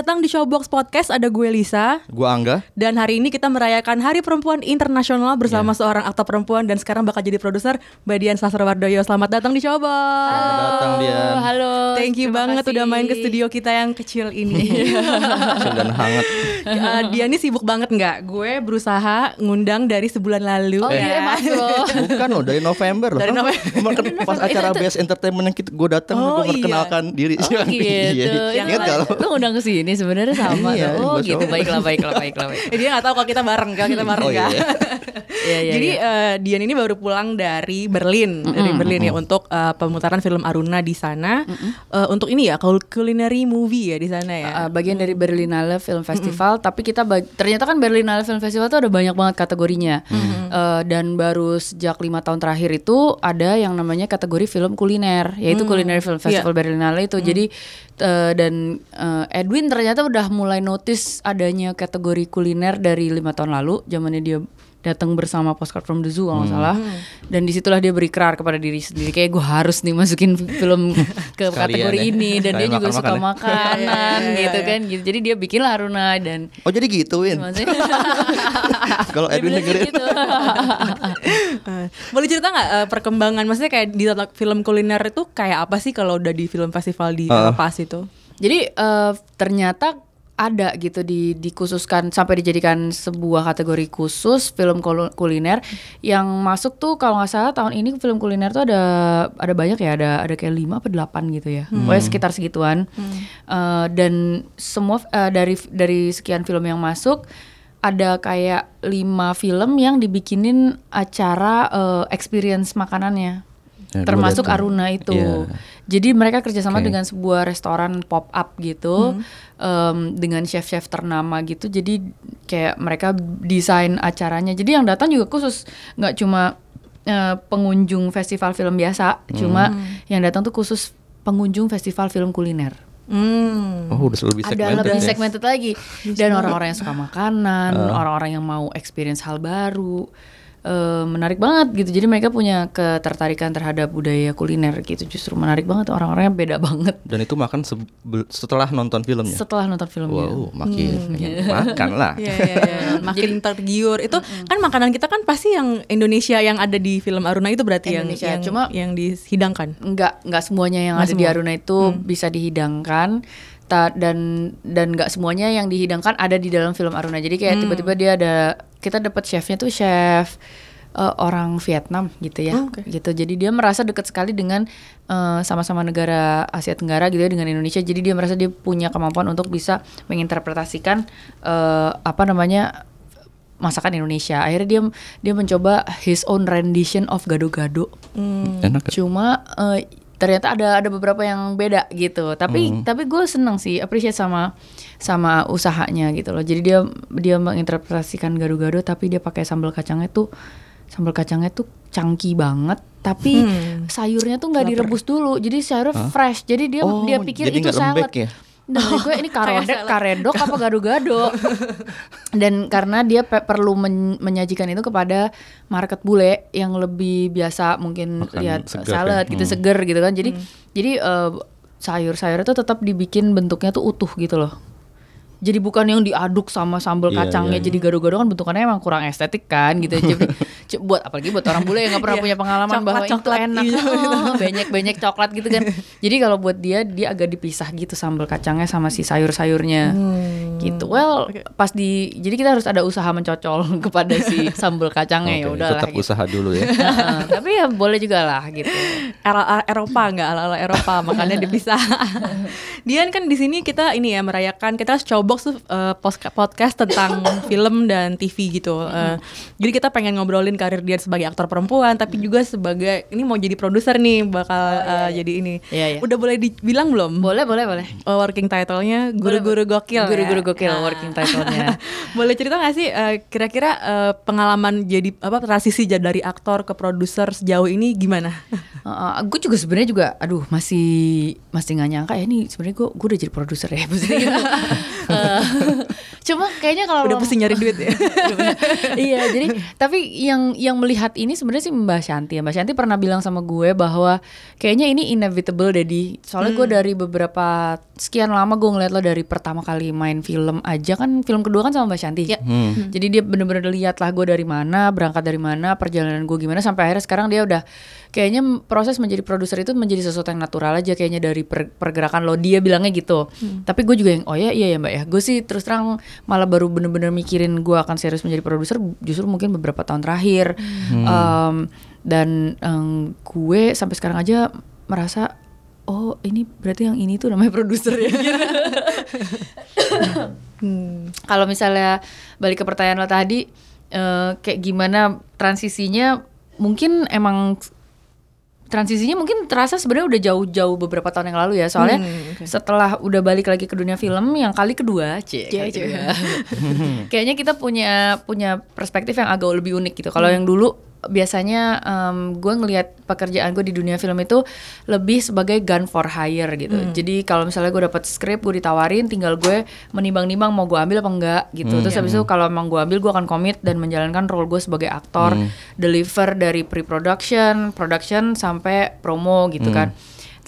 Datang di Showbox Podcast. Ada gue Lisa Gua Angga. dan hari ini kita merayakan Hari Perempuan Internasional bersama seorang aktor perempuan dan sekarang bakal jadi produser Mbak Dian Sastrowardoyo. Selamat datang di Showbox. Selamat datang Dian. Halo. Thank you banget kasih. udah main ke studio kita yang kecil ini. Kecil dan hangat. Uh, Dian ini sibuk banget nggak? Gue berusaha ngundang dari sebulan lalu. Oh iya ya. masuk loh. Bukan loh dari November loh. Dari Kan November. pas acara Best Entertainment yang kita gue datang Oh, gue memperkenalkan diri. Oh gitu. Iya. Ingat kalau Lu undang ke sini sebenarnya sama Iya. Oh gitu. coba. Baiklah, baiklah, baiklah. baiklah. Dia nggak tahu kalau kita bareng, kalau kita bareng Oh, iya. Iya, iya. Jadi iya. eh, Dian ini baru pulang dari Berlin, dari Berlin ya untuk eh, pemutaran film Aruna di sana. Eh, untuk ini ya, culinary movie ya di sana ya. Uh, bagian dari Berlinale Film Festival, tapi kita ternyata kan Berlinale Film Festival tuh ada banyak banget kategorinya, Uh, dan baru sejak lima tahun terakhir itu ada yang namanya kategori film kuliner, yaitu Culinary Film Festival Berlinale itu. Jadi uh, dan uh, Edwin ternyata udah mulai notice adanya kategori kuliner dari lima tahun lalu, zamannya dia datang bersama Postcard from the Zoo kalau nggak salah, dan di situlah dia berikrar kepada diri sendiri kayak gue harus nih masukin film ke Sekalian kategori ya. ini dan dia Sekalian juga suka makan-makan ya. makanan gitu kan gitu jadi dia bikin lah Aruna dan Oh jadi gitu Win. maksudnya Kalau dia Edwin dengerin. gitu. Eh, boleh cerita nggak eh, perkembangan? Maksudnya kayak di film kuliner itu kayak apa sih kalau udah di film festival di. La Paz itu? jadi eh, ternyata ada gitu di dikhususkan sampai dijadikan sebuah kategori khusus film kul- kuliner. Yang masuk tuh kalau nggak salah tahun ini film kuliner tuh ada ada banyak ya ada ada kayak lima apa delapan gitu ya. Pokoknya sekitar segituan. Eh, dan semua eh, dari dari sekian film yang masuk ada kayak lima film yang dibikinin acara eh, experience makanannya Ya, termasuk. Aruna itu Iya. jadi mereka kerjasama Oke. dengan sebuah restoran pop up gitu, em, dengan chef-chef ternama gitu. Jadi kayak mereka desain acaranya. Jadi yang datang juga khusus, nggak cuma eh, pengunjung festival film biasa, cuma yang datang tuh khusus pengunjung festival film kuliner. Hmm. Oh udah lebih Ada segmented lebih ya. segmented lagi. Dan orang-orang yang suka makanan, orang-orang yang mau experience hal baru. Eh, menarik banget gitu. Jadi mereka punya ketertarikan terhadap budaya kuliner gitu. Justru menarik banget orang-orangnya beda banget. Dan itu makan setelah nonton filmnya. setelah nonton filmnya. Wow, makin pengen makan lah. Iya, iya, iya. makin tergiur. Itu kan makanan kita kan pasti yang Indonesia yang ada di film Aruna itu berarti yang Indonesia, yang cuma- yang dihidangkan. Enggak, enggak semuanya yang Nggak ada di semua. Aruna itu bisa dihidangkan. Ta- dan dan enggak semuanya yang dihidangkan ada di dalam film Aruna. Jadi kayak tiba-tiba dia ada kita dapat chefnya tuh chef eh, orang Vietnam gitu ya. Oh, oke. Gitu. Jadi dia merasa dekat sekali dengan eh, sama-sama negara Asia Tenggara gitu ya dengan Indonesia. Jadi dia merasa dia punya kemampuan untuk bisa menginterpretasikan eh, apa namanya masakan Indonesia. Akhirnya dia dia mencoba his own rendition of gado-gado. Enak. kan? Cuma eh, ternyata ada ada beberapa yang beda gitu. Tapi tapi gue seneng sih appreciate sama sama usahanya gitu loh. Jadi dia dia menginterpretasikan gado-gado tapi dia pakai sambal kacangnya tuh sambal kacangnya tuh cangki banget. Tapi sayurnya tuh nggak direbus dulu. Jadi sayurnya fresh. Jadi dia Oh, dia pikir jadi itu salad. ya? Dan menurut gue ini karedok, karedok apa gado-gado. Dan karena dia pe- perlu men- menyajikan itu kepada market bule yang lebih biasa mungkin Makan lihat segar salad ya. gitu Hmm. seger gitu kan. Jadi jadi eh, sayur-sayur itu tetap dibikin bentuknya tuh utuh gitu loh. Jadi bukan yang diaduk sama sambal Iya, kacangnya iya. jadi gado-gado kan bentukannya emang kurang estetik kan gitu. Jadi c- buat apalagi buat orang bule yang nggak pernah Iya. punya pengalaman bahwa itu Coklat-coklat enak. gitu. Oh, banyak-banyak coklat gitu kan. Jadi kalau buat dia dia agak dipisah gitu sambal kacangnya sama si sayur-sayurnya. Gitu. Well, pas di jadi kita harus ada usaha mencocol kepada si sambal kacangnya ya Oke, udahlah. tetap gitu. usaha dulu ya. Heeh, tapi ya boleh juga lah gitu. Era Eropa nggak ala ala Eropa makanya dipisah. Dian kan di sini kita ini ya merayakan kita showbox tuh pos- podcast tentang film dan TV gitu. Eh, jadi kita pengen ngobrolin karir dia sebagai aktor perempuan tapi juga sebagai ini mau jadi produser nih bakal uh, jadi ini. Iya, iya. Udah boleh dibilang belum? Boleh, boleh, boleh. Oh, working title-nya guru-guru gokil. Guru-guru ya? gokil Ah. working title-nya. boleh cerita gak sih uh, kira-kira uh, pengalaman jadi apa transisi dari aktor ke produser sejauh ini gimana? gue juga sebenarnya juga, aduh masih masih nggak nyangka ya ini sebenarnya gue gue udah jadi produser ya, maksudnya gitu. Eh, cuma kayaknya kalau Udah pusing nyari duit ya. iya jadi tapi yang yang melihat ini sebenarnya sih Mbak Shanti ya. Mbak Shanti pernah bilang sama gue bahwa kayaknya ini inevitable Dedi soalnya gue dari beberapa sekian lama gue ngeliat lo dari pertama kali main film aja kan film kedua kan sama Mbak Shanti? Jadi dia bener-bener lihat lah gue dari mana berangkat dari mana perjalanan gue gimana sampai akhirnya sekarang dia udah kayaknya proses menjadi produser itu menjadi sesuatu yang natural aja kayaknya dari per- pergerakan lo dia bilangnya gitu. Tapi gue juga yang oh ya iya ya mbak ya. Gue sih terus terang malah baru bener-bener mikirin gue akan serius menjadi produser justru mungkin beberapa tahun terakhir. Em, dan em, gue sampai sekarang aja merasa oh ini berarti yang ini tuh namanya produser ya? Kalau misalnya balik ke pertanyaan lo tadi eh, kayak gimana transisinya? Mungkin emang transisinya mungkin terasa sebenarnya udah jauh-jauh beberapa tahun yang lalu ya. Soalnya Hmm, oke. setelah udah balik lagi ke dunia film yang kali kedua cie, cie. kedua. kayaknya kita punya punya perspektif yang agak lebih unik gitu. Kalau yang dulu biasanya gue ngelihat pekerjaan gue di dunia film itu lebih sebagai gun for hire gitu. Jadi kalau misalnya gue dapat skrip gue ditawarin tinggal gue menimbang-nimbang mau gue ambil apa enggak gitu. Terus habis itu kalau emang gue ambil gue akan komit dan menjalankan role gue sebagai aktor deliver dari pre-production production sampai promo gitu kan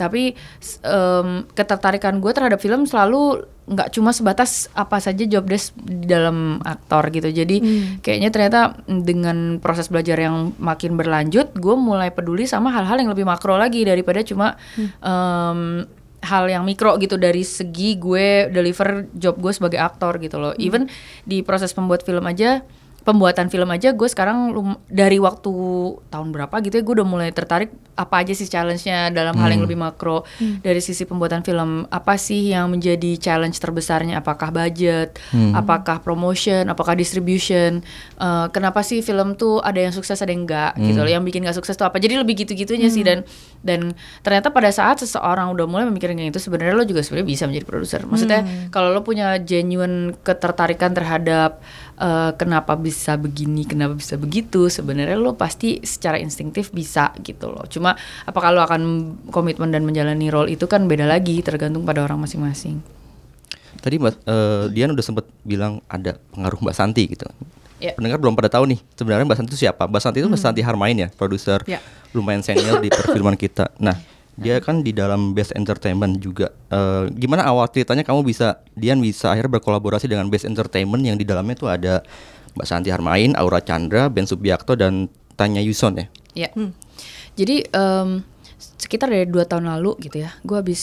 tapi em, ketertarikan gue terhadap film selalu nggak cuma sebatas apa saja job desk di dalam aktor gitu. Jadi kayaknya ternyata dengan proses belajar yang makin berlanjut gue mulai peduli sama hal-hal yang lebih makro lagi daripada cuma em, hal yang mikro gitu dari segi gue deliver job gue sebagai aktor gitu loh. Even di proses pembuat film aja pembuatan film aja gue sekarang lum- dari waktu tahun berapa gitu ya gue udah mulai tertarik apa aja sih challenge-nya dalam hal yang lebih makro. Dari sisi pembuatan film apa sih yang menjadi challenge terbesarnya? Apakah budget? Apakah promotion? Apakah distribution? Eh, kenapa sih film tuh ada yang sukses ada yang enggak gitu loh yang bikin gak sukses tuh apa? Jadi lebih gitu-gitunya sih dan dan ternyata pada saat seseorang udah mulai memikirkan kayak itu sebenarnya lo juga sebenarnya bisa menjadi produser. Maksudnya kalau lo punya genuine ketertarikan terhadap eh, kenapa bisa begini, kenapa bisa begitu, sebenarnya lo pasti secara instingtif bisa gitu loh. Cuma apakah lo akan komitmen dan menjalani role itu kan beda lagi, tergantung pada orang masing-masing. Tadi Mbak eh, Dian udah sempat bilang ada pengaruh Mbak Santi gitu. Ya. Pendengar belum pada tahu nih sebenarnya Mbak Santi itu siapa? Mbak Santi itu Mbak Santi Harmain ya, produser Ya. lumayan senior di perfilman kita. Nah, dia kan di dalam Best Entertainment juga. Eh, gimana awal ceritanya kamu bisa Dian bisa akhirnya berkolaborasi dengan Best Entertainment yang di dalamnya tuh ada Mbak Santi Harmain, Aura Chandra, Ben Subiakto dan Tanya Yuson ya. Ya. Jadi em, sekitar dari dua tahun lalu gitu ya, gue habis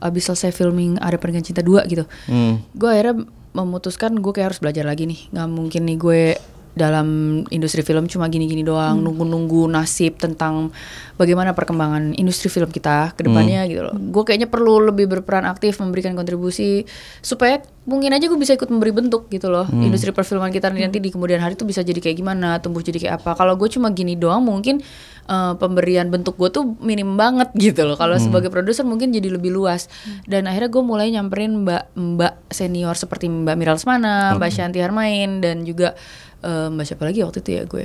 habis selesai filming ada pernikahan cinta dua gitu. Hmm. gue akhirnya memutuskan gue kayak harus belajar lagi nih nggak mungkin nih gue dalam industri film cuma gini-gini doang nunggu-nunggu nasib tentang bagaimana perkembangan industri film kita ke depannya gitu loh. Gue kayaknya perlu lebih berperan aktif memberikan kontribusi supaya mungkin aja gue bisa ikut memberi bentuk gitu loh. Industri perfilman kita nanti di kemudian hari tuh bisa jadi kayak gimana, tumbuh jadi kayak apa. Kalau gue cuma gini doang mungkin eh, pemberian bentuk gue tuh minim banget gitu loh. Kalau sebagai produser mungkin jadi lebih luas. Dan akhirnya gue mulai nyamperin mbak-mbak senior seperti Mbak Mira Lesmana, Mbak Shanti Harmain dan juga eh, Mbak siapa lagi waktu itu ya gue?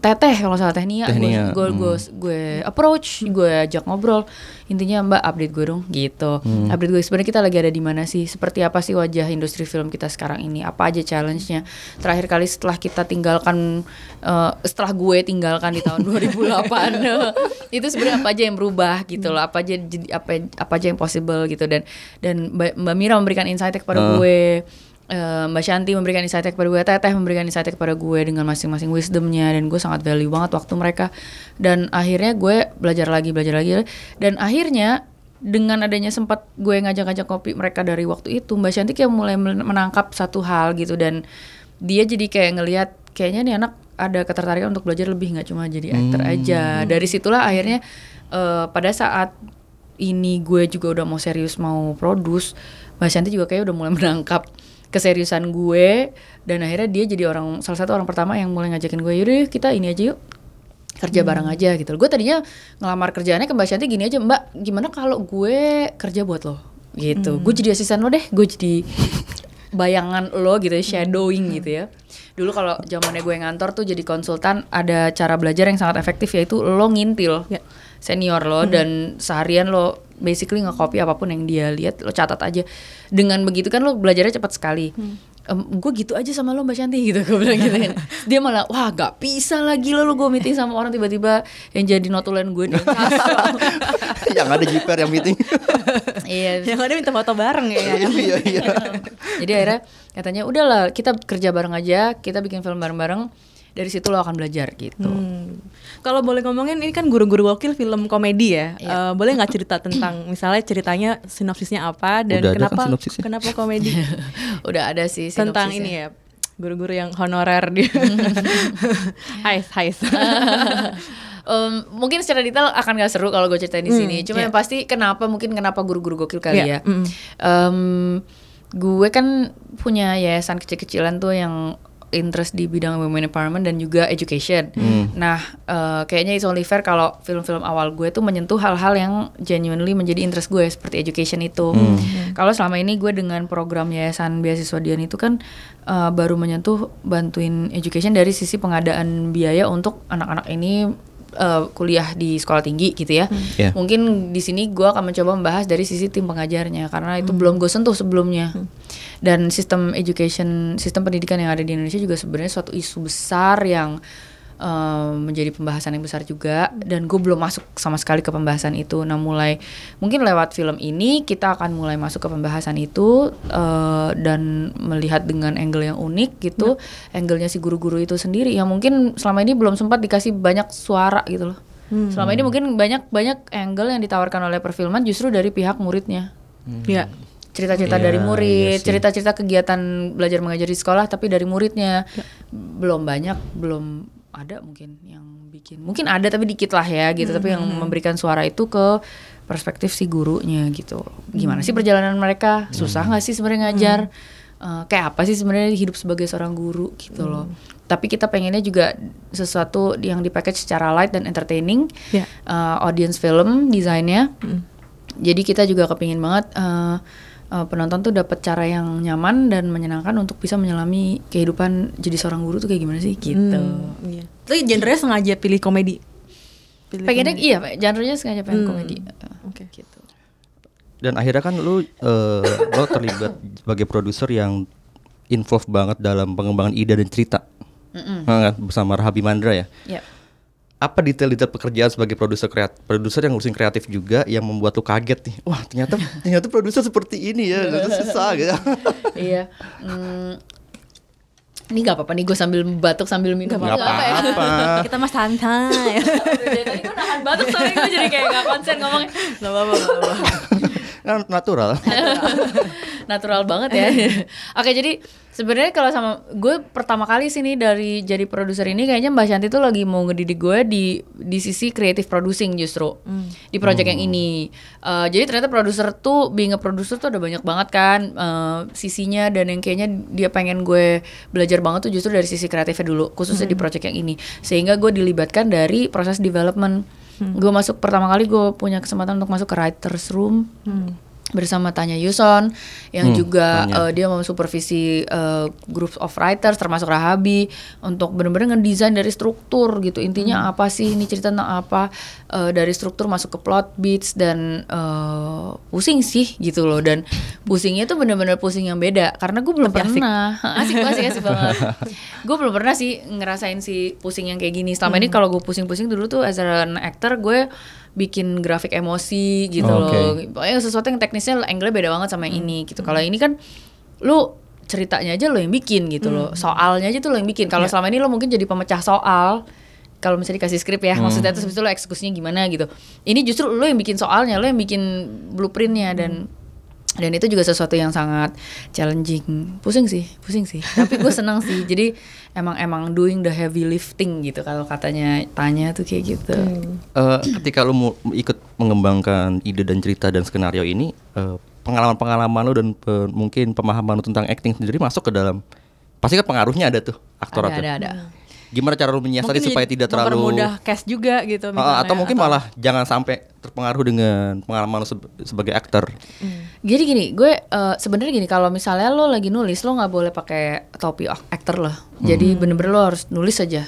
Teteh kalau salah Teh Nia, Teh Nia, gue gue gue approach gue ajak ngobrol. Intinya Mbak update gue dong gitu. Update gue sebenarnya kita lagi ada di mana sih? Seperti apa sih wajah industri film kita sekarang ini? Apa aja challenge-nya? Terakhir kali setelah kita tinggalkan eh, setelah gue tinggalkan di tahun 2008 itu sebenarnya apa aja yang berubah gitu loh? Apa aja apa apa aja yang possible gitu. Dan dan Mbak, Mbak Mira memberikan insight kepada gue Eh, Mbak Shanti memberikan insight kepada gue, Teteh memberikan insight kepada gue dengan masing-masing wisdomnya dan gue sangat value banget waktu mereka. Dan akhirnya gue belajar lagi belajar lagi. Dan akhirnya dengan adanya sempat gue ngajak-ngajak kopi mereka dari waktu itu Mbak Shanti kayak mulai men- menangkap satu hal gitu. Dan dia jadi kayak ngelihat kayaknya nih anak ada ketertarikan untuk belajar lebih nggak cuma jadi aktor aja. Dari situlah akhirnya eh, pada saat ini gue juga udah mau serius mau produce Mbak Shanti juga kayak udah mulai menangkap keseriusan gue dan akhirnya dia jadi orang salah satu orang pertama yang mulai ngajakin gue yaudah yuk, kita ini aja yuk kerja bareng aja gitu. Gue tadinya ngelamar kerjaannya ke Mbak Shanti gini aja, Mbak gimana kalau gue kerja buat lo gitu. Gue jadi asisten lo deh, gue jadi bayangan lo gitu ya, shadowing gitu ya. Dulu kalau zamannya gue ngantor tuh jadi konsultan ada cara belajar yang sangat efektif yaitu lo ngintil Ya. senior lo dan seharian lo basically nge-copy apa pun yang dia lihat lo catat aja. Dengan begitu kan lo belajarnya cepat sekali. gue gitu aja sama lo Mbak Shanti gitu gue bilang gitu kan. Dia malah wah gak bisa lagi lo lo gue meeting sama orang tiba-tiba yang jadi notulen gue nih. yang ada jiper yang meeting. Iya. Yang ada minta foto bareng ya. iya iya. Jadi akhirnya katanya udahlah kita kerja bareng aja, kita bikin film bareng-bareng. Dari situ lo akan belajar gitu. Hmm. Kalau boleh ngomongin ini kan guru-guru gokil film komedi ya. Iya. Eh, boleh nggak cerita tentang misalnya ceritanya sinopsisnya apa dan Udah ada kan kenapa kenapa komedi Udah ada sih tentang ini ya guru-guru yang honorer dia. Hais hais. Em, mungkin secara detail akan gak seru kalau gue ceritain di sini. Cuma iya. yang pasti kenapa mungkin kenapa guru-guru gokil kali Iya, ya. mm. Em, gue kan punya yayasan kecil-kecilan tuh yang interest di bidang women empowerment dan juga education. Nah, eh, kayaknya it's only fair kalau film-film awal gue tuh menyentuh hal-hal yang genuinely menjadi interest gue seperti education itu. Kalau selama ini gue dengan program yayasan beasiswa Dian itu kan eh, baru menyentuh bantuin education dari sisi pengadaan biaya untuk anak-anak ini eh, kuliah di sekolah tinggi gitu ya. Iya. Mungkin di sini gue akan mencoba membahas dari sisi tim pengajarnya karena itu belum gue sentuh sebelumnya. Dan sistem education, sistem pendidikan yang ada di Indonesia juga sebenarnya suatu isu besar yang eh, menjadi pembahasan yang besar juga. Dan gue belum masuk sama sekali ke pembahasan itu. Nah mulai mungkin lewat film ini kita akan mulai masuk ke pembahasan itu eh, dan melihat dengan angle yang unik gitu, angle-nya si guru-guru itu sendiri yang mungkin selama ini belum sempat dikasih banyak suara gitu loh. Selama ini mungkin banyak banyak angle yang ditawarkan oleh perfilman justru dari pihak muridnya. Ya. Cerita-cerita Iya, dari iya murid, sih. cerita-cerita kegiatan belajar mengajar di sekolah tapi dari muridnya. Belum banyak, belum ada mungkin yang bikin. Mungkin ada tapi dikit lah ya gitu, tapi yang memberikan suara itu ke perspektif si gurunya gitu. Gimana sih perjalanan mereka? Susah nggak sih sebenarnya ngajar? Eh, kayak apa sih sebenarnya hidup sebagai seorang guru gitu loh. Tapi kita pengennya juga sesuatu yang dipackage secara light dan entertaining. Ya. Eh, audience film desainnya. Jadi kita juga kepingin banget eh, eh, penonton tuh dapat cara yang nyaman dan menyenangkan untuk bisa menyelami kehidupan jadi seorang guru tuh kayak gimana sih gitu. Hmm, iya. Tapi genre sengaja pilih komedi. Pilih Pengennya komedi. iya, genre-nya sengaja pengen Hmm. komedi. Oke. Gitu. Dan akhirnya kan lu eh, lo terlibat sebagai produser yang involved banget dalam pengembangan ide dan cerita. Nah, bersama Rahabi Mandra ya. Ya. Apa detail-detail pekerjaan sebagai produser kreatif, produser yang ngurusin kreatif juga yang membuat lu kaget nih. Wah, ternyata ternyata produser seperti ini ya, itu susah gitu. iya. Hmm, ini gak apa-apa nih gue sambil batuk sambil minum. Nggak Nggak ya? apa-apa. Kita mah santai. Tadi gue nahan batuk sorry gue jadi kayak gak konsen ngomongnya. Gak apa-apa, gak apa-apa. Kan natural. natural banget ya. Oke jadi sebenarnya kalau sama gue pertama kali sih nih dari jadi produser ini kayaknya Mbak Shanti tuh lagi mau ngedidik gue di di sisi creative producing justru di project yang ini. Eh, jadi ternyata produser tuh being a producer tuh ada banyak banget kan eh, sisinya dan yang kayaknya dia pengen gue belajar banget tuh justru dari sisi kreatifnya dulu khususnya di project yang ini sehingga gue dilibatkan dari proses development. Gue masuk pertama kali gue punya kesempatan untuk masuk ke writers room bersama Tanya Yuson yang Hmm, juga Tanya. eh, dia memsupervisi eh, group of writers termasuk Rahabi untuk benar-benar ngedesain dari struktur gitu. Intinya apa sih? Ini cerita tentang apa? Eh, dari struktur masuk ke plot beats dan eh, pusing sih gitu loh. Dan pusingnya tuh benar-benar pusing yang beda. Karena gue belum Tapi pernah. Asik asik asik banget. Gue belum pernah sih ngerasain si pusing yang kayak gini. Selama ini kalau gue pusing-pusing dulu tuh as an actor gue bikin grafik emosi gitu Oh, Oke. loh pokoknya sesuatu yang teknisnya angle beda banget sama yang ini gitu. Kalau ini kan lu ceritanya aja lo yang bikin gitu loh. Soalnya aja tuh lo yang bikin. Kalau selama ini lo mungkin jadi pemecah soal. Kalau misalnya dikasih skrip ya maksudnya terus habis itu lo eksekusinya gimana gitu. Ini justru lo yang bikin soalnya lo yang bikin blueprintnya dan dan itu juga sesuatu yang sangat challenging. Pusing sih pusing sih. Tapi gue senang sih. Jadi emang emang doing the heavy lifting gitu kalau katanya tanya tuh kayak gitu. Eh, ketika lu mau ikut mengembangkan ide dan cerita dan skenario ini, eh, pengalaman-pengalaman lu dan pe- mungkin pemahaman lu tentang acting sendiri masuk ke dalam pasti kan pengaruhnya ada tuh aktor ada ada ada Gimana cara lu menyiasati supaya tidak terlalu mempermudah cast juga gitu Ah, misalnya, atau mungkin malah jangan sampai terpengaruh dengan pengalaman lu seb- sebagai aktor. Jadi gini, gue eh, sebenarnya gini kalau misalnya lo lagi nulis lo nggak boleh pakai topi ak- aktor lo. Jadi bener-bener lo harus nulis aja.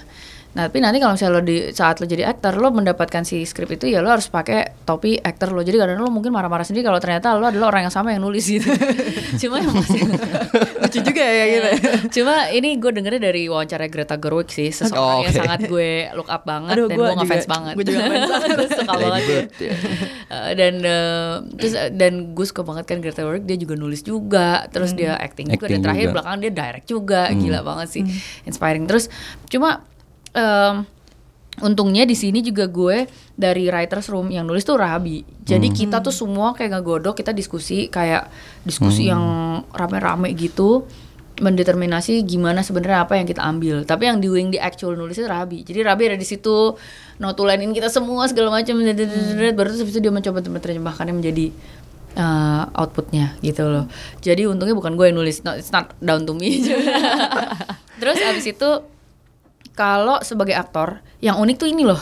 Nah, tapi nanti kalau misalnya lo di saat lo jadi aktor lo mendapatkan si skrip itu ya lo harus pakai topi aktor lo. Jadi kadang lo mungkin marah-marah sendiri kalau ternyata lo adalah orang yang sama yang nulis gitu. Cuma yang masih lucu juga ya gitu. Cuma ini gue dengernya dari wawancara Greta Gerwig sih, Oh, seseorang yang oke. sangat gue look up banget Aduh, dan gue ngefans juga- banget. gua juga ngefans banget. gue suka banget. Bird, ya. Eh, dan eh, terus eh, dan gue suka banget kan Greta Gerwig dia juga nulis juga, terus dia acting juga Acting dan terakhir juga. belakangan dia direct juga, gila banget sih, inspiring. Terus cuma em, untungnya di sini juga gue dari writers room yang nulis tuh Rabi. Jadi kita tuh semua kayak ngegodok, kita diskusi kayak diskusi yang rame-rame gitu mendeterminasi gimana sebenarnya apa yang kita ambil. Tapi yang di wing di actual nulis itu Rabi. Jadi Rabi ada di situ notulainin kita semua segala macam baru terus itu dia mencoba menerjemahkannya menjadi uh, outputnya gitu loh. Jadi untungnya bukan gue yang nulis, no, it's not down to me. terus abis itu kalau sebagai aktor yang unik tuh ini loh.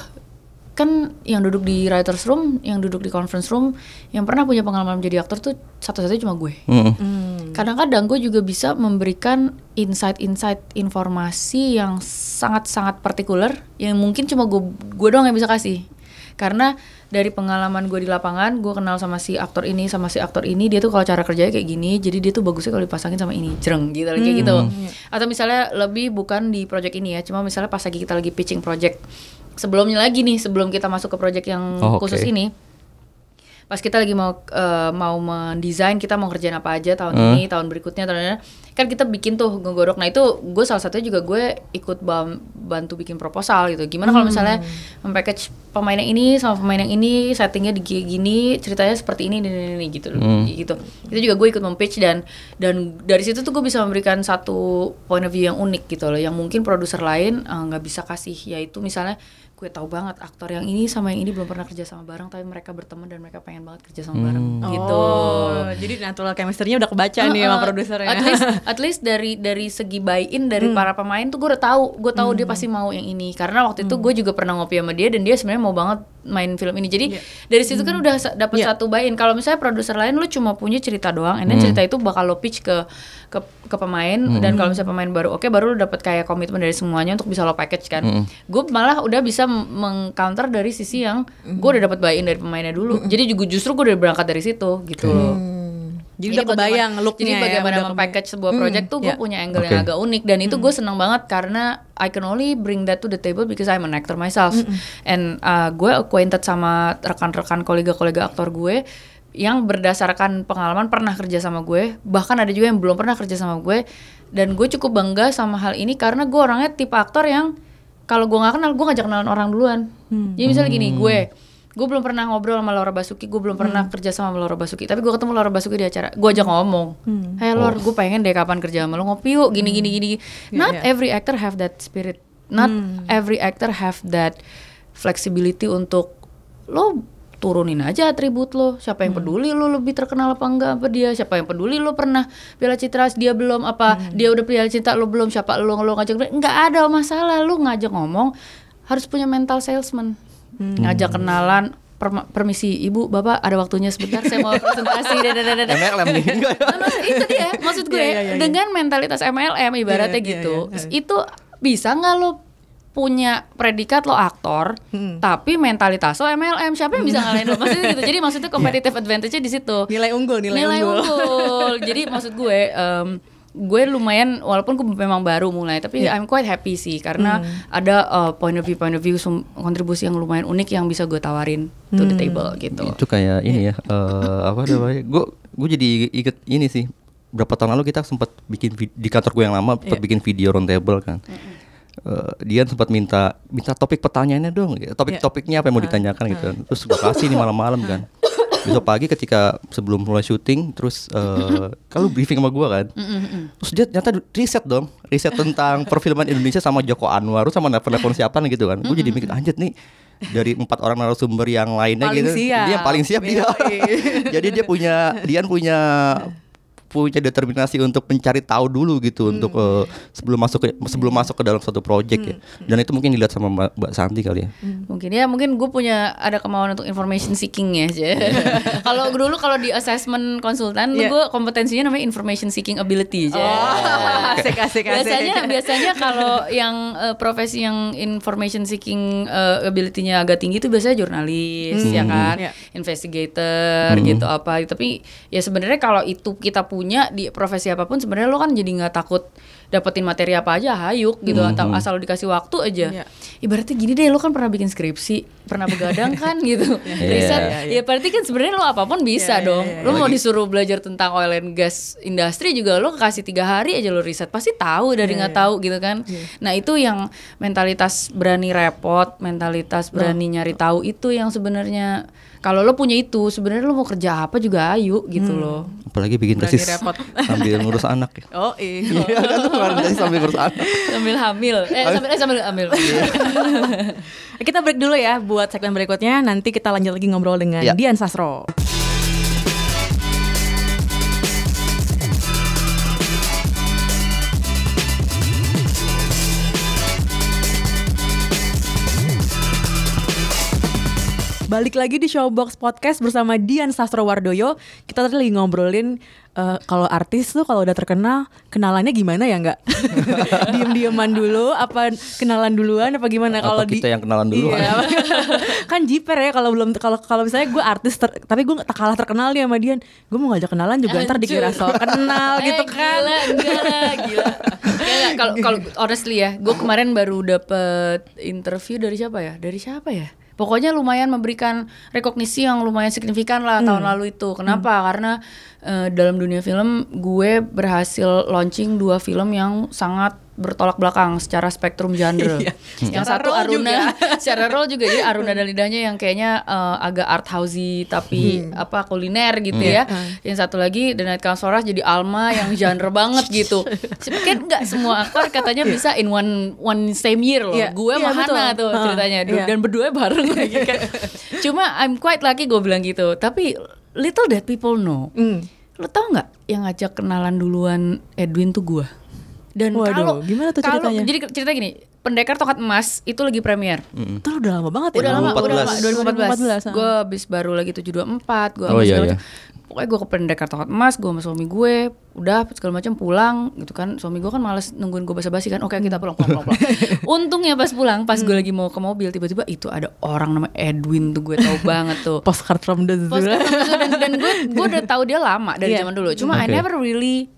Kan yang duduk di writers room yang duduk di conference room yang pernah punya pengalaman menjadi aktor tuh satu-satunya cuma gue. Mm. kadang-kadang gue juga bisa memberikan insight-insight informasi yang sangat-sangat partikular yang mungkin cuma gue gue doang yang bisa kasih karena dari pengalaman gue di lapangan gue kenal sama si aktor ini sama si aktor ini dia tuh kalau cara kerjanya kayak gini jadi dia tuh bagusnya kalau dipasangin sama ini. Jreng gitu kayak gitu. Atau misalnya lebih bukan di project ini ya cuma misalnya pas lagi kita lagi pitching project sebelumnya lagi nih sebelum kita masuk ke project yang Oh, oke. khusus ini pas kita lagi mau eh, mau mendesain kita mau kerjain apa aja tahun Hmm. ini tahun berikutnya tahun ini kan kita bikin tuh ngegodok. Nah itu gue salah satunya juga gue ikut bantu bikin proposal gitu. Gimana kalau misalnya mempackage pemain yang ini sama pemain yang ini settingnya di gini ceritanya seperti ini ini, ini, ini, gitu. Hmm. gitu. Itu juga gue ikut mempitch dan dan dari situ tuh gue bisa memberikan satu point of view yang unik gitu loh. Yang mungkin produser lain eh, nggak bisa kasih yaitu misalnya gue tahu banget aktor yang ini sama yang ini belum pernah kerja sama bareng tapi mereka berteman dan mereka pengen banget kerja sama bareng gitu. Oh, jadi natural chemistry-nya udah kebaca nih sama Uh-uh. produsernya. At least, at least dari dari segi buy-in dari para pemain tuh gue udah tahu, gue tahu dia pasti mau yang ini. Karena waktu itu gue juga pernah ngopi sama dia dan dia sebenarnya mau banget main film ini. Jadi dari situ kan udah sa- dapet Iya. satu buy-in. Kalau misalnya produser lain lu cuma punya cerita doang, and then cerita itu bakal lo pitch ke ke, ke pemain dan kalau misalnya pemain baru oke baru lu dapet kayak komitmen dari semuanya untuk bisa lo package kan. Gue malah udah bisa meng-counter dari sisi yang gue udah dapet buy-in dari pemainnya dulu. Jadi juga justru gue udah berangkat dari situ gitu loh. Jadi udah bagaimana- kebayang looknya Jadi ya, bagaimana udah mempackage sebuah project tuh gue ya. punya angle Oke. yang agak unik dan itu gue seneng banget karena I can only bring that to the table because I'm an actor myself and uh, gue acquainted sama rekan-rekan kolega-kolega aktor gue yang berdasarkan pengalaman pernah kerja sama gue bahkan ada juga yang belum pernah kerja sama gue dan gue cukup bangga sama hal ini karena gue orangnya tipe aktor yang kalau gue nggak kenal gue ngajak kenalan orang duluan. Jadi misalnya gini gue gue belum pernah ngobrol sama Laura Basuki gue belum pernah kerja sama Laura Basuki tapi gue ketemu Laura Basuki di acara gue ajak ngomong. Hey Lor gue pengen deh kapan kerja sama lo ngopi yuk gini gini gini not iya. every actor have that spirit. Not every actor have that flexibility untuk lo turunin aja atribut lo. Siapa yang peduli lo lebih terkenal apa enggak apa dia? Siapa yang peduli lo pernah piala citra dia belum? Apa dia udah piala citra lo belum? Siapa lo lo ngajak nggak ada masalah. Lo ngajak ngomong harus punya mental salesman. Ngajak kenalan permisi ibu bapak ada waktunya sebentar saya mau presentasi. Dadadadada. MLM nih. Nah, maksud- itu dia maksud gue. Iya, iya, iya, iya. dengan mentalitas MLM ibaratnya Iya, iya, gitu iya. itu bisa nggak lo punya predikat lo aktor Hmm. tapi mentalitas lo MLM siapa yang bisa ngalahin lo maksudnya gitu jadi maksudnya competitive advantage-nya di situ Nilai unggul, nilai, nilai unggul. unggul. Jadi maksud gue em, gue lumayan walaupun gue memang baru mulai tapi Iya. I'm quite happy sih karena Hmm. ada uh, point of view point of view sum- kontribusi yang lumayan unik yang bisa gue tawarin to Hmm. the table gitu. itu kayak ini ya eh, apa namanya gue gue jadi inget ini sih berapa tahun lalu kita sempat bikin di kantor gue yang lama sempat Iya. bikin video roundtable kan Eh, dia sempat minta minta topik pertanyaannya dong Iya. topik-topiknya apa yang mau ditanyakan gitu. terus gue kasih nih malam-malam kan. Besok pagi ketika sebelum mulai syuting terus eh kalau briefing sama gua kan. Terus dia ternyata riset dong riset tentang perfilman Indonesia sama Joko Anwar terus sama nelfon-nelfon siapa gitu kan. Gue jadi mikir anjir nih dari empat orang narasumber yang lainnya Paling gitu siap. dia yang paling siap dia. Jadi dia punya Dian punya punya determinasi untuk mencari tahu dulu gitu untuk eh, sebelum masuk ke sebelum masuk ke dalam suatu project ya. Dan itu mungkin dilihat sama Mbak, Mbak Santi kali ya. Mungkin ya mungkin gue punya ada kemauan untuk information seeking ya aja kalau dulu kalau di assessment konsultan Iya. gue kompetensinya namanya information seeking ability aja Oh, asik asik asik. biasanya biasanya kalau yang eh, profesi yang information seeking eh, ability-nya agak tinggi itu biasanya jurnalis ya kan? Iya. investigator gitu apa. Tapi ya sebenarnya kalau itu kita punya di profesi apa pun sebenarnya lo kan jadi nggak takut dapetin materi apa aja hayuk gitu atau asal lo dikasih waktu aja. Iya. ibaratnya gini deh lo kan pernah bikin skripsi pernah begadang kan gitu. Riset. Iya, ya berarti kan sebenarnya lo apa pun bisa Iya, iya, dong. iya, lo mau disuruh belajar tentang oil and gas industri juga lo kasih tiga hari aja lo riset pasti tahu dari Iya, nggak tahu gitu kan. Nah itu yang mentalitas berani repot mentalitas berani nyari tahu itu yang sebenarnya kalau lo punya itu sebenarnya lo mau kerja apa juga ayo gitu Hmm. loh apalagi bikin tesis repot. sambil ngurus anak ya Oh iya. Iya kan tuh kemarin tesis sambil ngurus anak sambil hamil eh sambil eh, sambil hamil Kita break dulu ya buat segmen berikutnya. Nanti kita lanjut lagi ngobrol dengan Ya. Dian Sastro. Balik lagi di Showbox Podcast bersama Dian Sastro Wardoyo. Kita tadi lagi ngobrolin eh, kalau artis tuh kalau udah terkenal kenalannya gimana ya nggak? Diem-dieman dulu apa kenalan duluan apa gimana kalau di kita yang kenalan duluan. Iya. kan jiper ya kalau belum kalau kalau misalnya gue artis ter- tapi gue tak kalah terkenal nih sama Dian. Gue mau ngajak kenalan juga ntar dikira so kenal gitu Eh, kan. Gila, enggak gila. Kalau kalau honestly ya, gue kemarin baru dapet interview dari siapa ya? Dari siapa ya? Pokoknya lumayan memberikan rekognisi yang lumayan signifikan lah tahun lalu itu. Kenapa? Karena eh, dalam dunia film gue berhasil launching dua film yang sangat bertolak belakang secara spektrum genre. Iya. Yang satu Aruna, juga. secara role juga jadi Aruna dan lidahnya yang kayaknya eh, agak art housey tapi apa kuliner gitu ya. Yang satu lagi The Night Comes For Us jadi Alma yang genre banget gitu. Kan nggak semua aktor katanya bisa in one one same year loh. Iya. Gue Iya, sama betul. Hana tuh ceritanya Iya. dan berdua bareng lagi kan. Cuma I'm quite lucky gue bilang gitu. Tapi little that people know. Hmm. Lo tau nggak yang ngajak kenalan duluan Edwin tuh gue. Dan Waduh, kalau gimana tuh kalau- ceritanya? Jadi cerita gini, Pendekar Tongkat Emas itu lagi premier. Itu udah lama banget ya. Udah lama, udah lama 2014. 2014. Gue habis baru lagi 724, gue Oh, iya, iya. Pokoknya gue ke Pendekar Tongkat Emas, gue sama suami gue, udah segala macam pulang gitu kan. Suami gue kan males nungguin gue basa-basi kan. Oke, kita pulang, pulang, pulang. pulang. Untungnya pas pulang, pas gue lagi mau ke mobil, tiba-tiba itu ada orang namanya Edwin tuh gue tahu banget tuh. Postcard from the zoo. Post dan dan gue gue udah tahu dia lama dari Iya. zaman dulu. Cuma I Oke. never really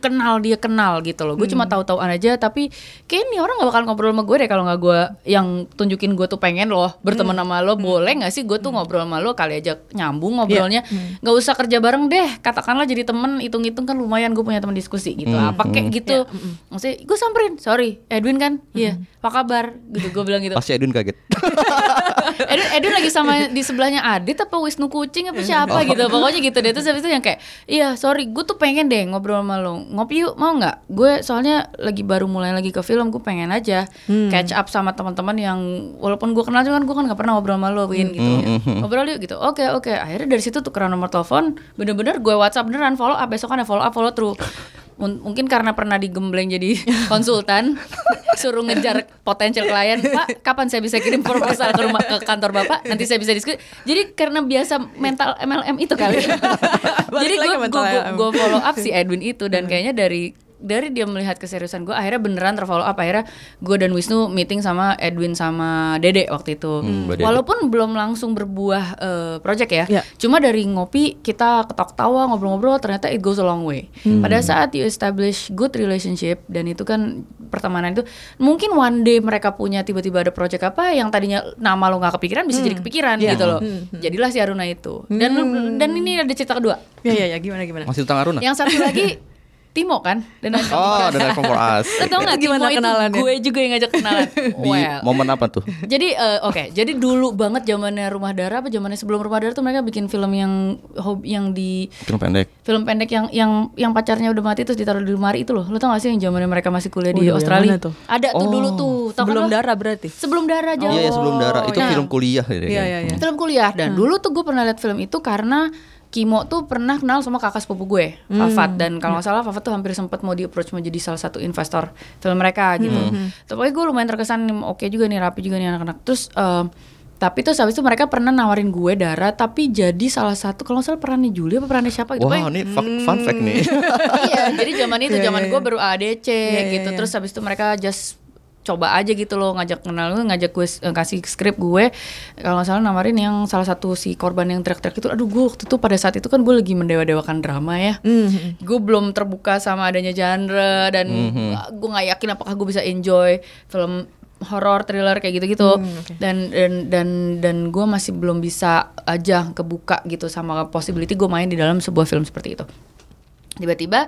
kenal dia kenal gitu loh. Gue cuma tahu-tahuan aja tapi kayak nih orang gak bakal ngobrol sama gue deh kalau nggak gue yang tunjukin gue tuh pengen loh berteman sama lo. Boleh nggak sih gue tuh ngobrol sama lo kali aja nyambung ngobrolnya. nggak usah kerja bareng deh. Katakanlah jadi temen hitung-hitung kan lumayan gue punya teman diskusi gitu. Apa kayak gitu. Maksudnya gue samperin, sorry Edwin kan? Iya. Apa kabar? Gitu gue bilang gitu. pasti Edwin kaget Edwin, Edwin lagi sama di sebelahnya Adit apa Wisnu Kucing apa siapa gitu pokoknya gitu deh terus habis itu yang kayak iya sorry gue tuh pengen deh ngobrol sama lo ngopi yuk mau nggak? Gue soalnya lagi baru mulai lagi ke film gue pengen aja catch up sama teman-teman yang walaupun gue kenal cuman gue kan nggak pernah ngobrol sama lo Win gitu. Ngobrol yuk gitu. Oke oke. Akhirnya dari situ tukeran nomor telepon. Bener-bener gue WhatsApp beneran follow up. Besok kan follow up follow through. Mun- mungkin karena pernah digembleng jadi konsultan suruh ngejar potensial klien. Pak kapan saya bisa kirim proposal ke rumah ke kantor bapak? Nanti saya bisa diskusi. Jadi karena biasa mental MLM itu kali. Jadi gue gue follow up si Edwin itu dan kayaknya dari dari dia melihat keseriusan gue akhirnya beneran terfollow up. Akhirnya gue dan Wisnu meeting sama Edwin sama Dede waktu itu. Hmm, walaupun belum langsung berbuah eh, project ya Iya. cuma dari ngopi kita ketawa-tawa ngobrol-ngobrol ternyata it goes a long way. Pada saat you establish good relationship dan itu kan pertemanan itu mungkin one day mereka punya tiba-tiba ada project apa yang tadinya nama lo nggak kepikiran bisa jadi kepikiran Iya. gitu loh. Jadilah si Aruna itu. Dan dan ini ada cerita kedua. Ya ya ya. Gimana gimana. masih tentang Aruna? Yang satu lagi Timo kan dan Oh, The Night Come For Us. Lo tau gak Timo itu kenalannya? gue juga yang ngajak kenalan Di Well momen apa tuh? jadi eh, oke, jadi dulu banget zamannya Rumah Darah apa zamannya sebelum Rumah Darah tuh mereka bikin film yang hobi yang di Film pendek. film pendek yang yang yang pacarnya udah mati terus ditaruh di lemari itu loh. Lo tau gak sih yang zamannya mereka masih kuliah di Waduh, yang Australia? tuh? Ada tuh dulu tuh. Tau kan Sebelum lo? darah berarti. Sebelum Darah jauh. Iya, ya sebelum darah itu Nah, film kuliah ya. Iya iya iya. Film kuliah dan dulu tuh gue pernah lihat film itu karena Kimo tuh pernah kenal sama kakak sepupu gue, Fafat dan kalau nggak salah Fafat tuh hampir sempat mau di approach menjadi salah satu investor film mereka gitu. Tapi gue lumayan terkesan oke juga nih rapi juga nih anak-anak. Terus eh, tapi terus habis itu mereka pernah nawarin gue darah tapi jadi salah satu kalau nggak salah perannya Julia apa perannya siapa gitu. Wah, Pokoknya- ini fun, fun fact nih. iya, jadi zaman itu Iya, zaman iya, gue iya. baru ADC Iya, iya, gitu. iya. Terus habis itu mereka just coba aja gitu loh ngajak kenal gue ngajak gue eh, kasih skrip gue. Kalau nggak salah nawarin yang salah satu si korban yang teriak-teriak itu aduh gue waktu itu pada saat itu kan gue lagi mendewa-dewakan drama ya. Hmm. gue belum terbuka sama adanya genre dan gue nggak yakin apakah gue bisa enjoy film horor thriller kayak gitu-gitu. Dan dan dan dan gue masih belum bisa aja kebuka gitu sama possibility gue main di dalam sebuah film seperti itu. Tiba-tiba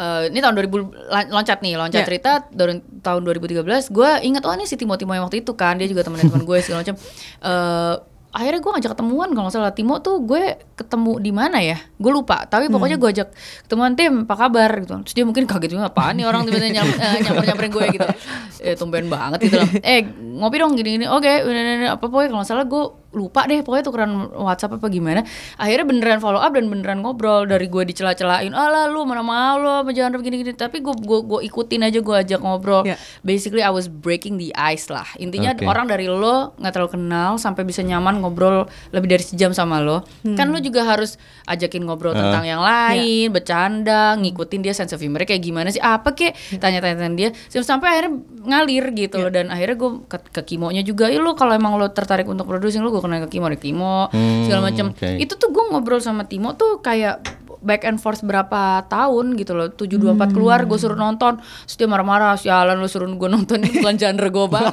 eh, ini tahun 2000 lan- loncat nih loncat Ya. cerita dari tahun 2013 gue ingat oh ini si Timo Timo yang waktu itu kan dia juga teman-teman gue segala macam Eh, akhirnya gue ngajak ketemuan kalau nggak salah. Timo tuh gue ketemu di mana ya? Gue lupa tapi pokoknya gue ajak ketemuan tim apa kabar? Gitu. Terus dia mungkin kaget juga apaan nih orang tiba-tiba nyam, eh, nyamper nyamperin gue? Gitu. Eh tumben banget gitu loh. Eh ngopi dong gini gini oke ini. apa pokoknya kalau nggak salah gue lupa deh pokoknya tukeran WhatsApp apa gimana. Akhirnya beneran follow up dan beneran ngobrol. Dari gue dicela-celain alah lu mana mau lo sama jangan begini-gini tapi gue gue gue ikutin aja gue ajak ngobrol. Ya. basically I was breaking the ice lah. Intinya Oke. orang dari lo nggak terlalu kenal sampai bisa nyaman ngobrol lebih dari sejam sama lo. Kan lo juga harus ajakin ngobrol tentang yang lain bercanda ngikutin dia sense of humor kayak gimana sih apa kek tanya-tanya dia. Sampai akhirnya ngalir gitu loh. Dan akhirnya gue ke, ke kimonya juga ya lo kalau emang lo tertarik untuk producing lo gue kenal ke kimo deh kimo Hmm, segala macam oke. itu tuh gue ngobrol sama Timo tuh kayak back and forth berapa tahun gitu loh. 724 keluar gue suruh nonton. Terus dia marah-marah sialan lu suruh gue nonton bukan genre gue banget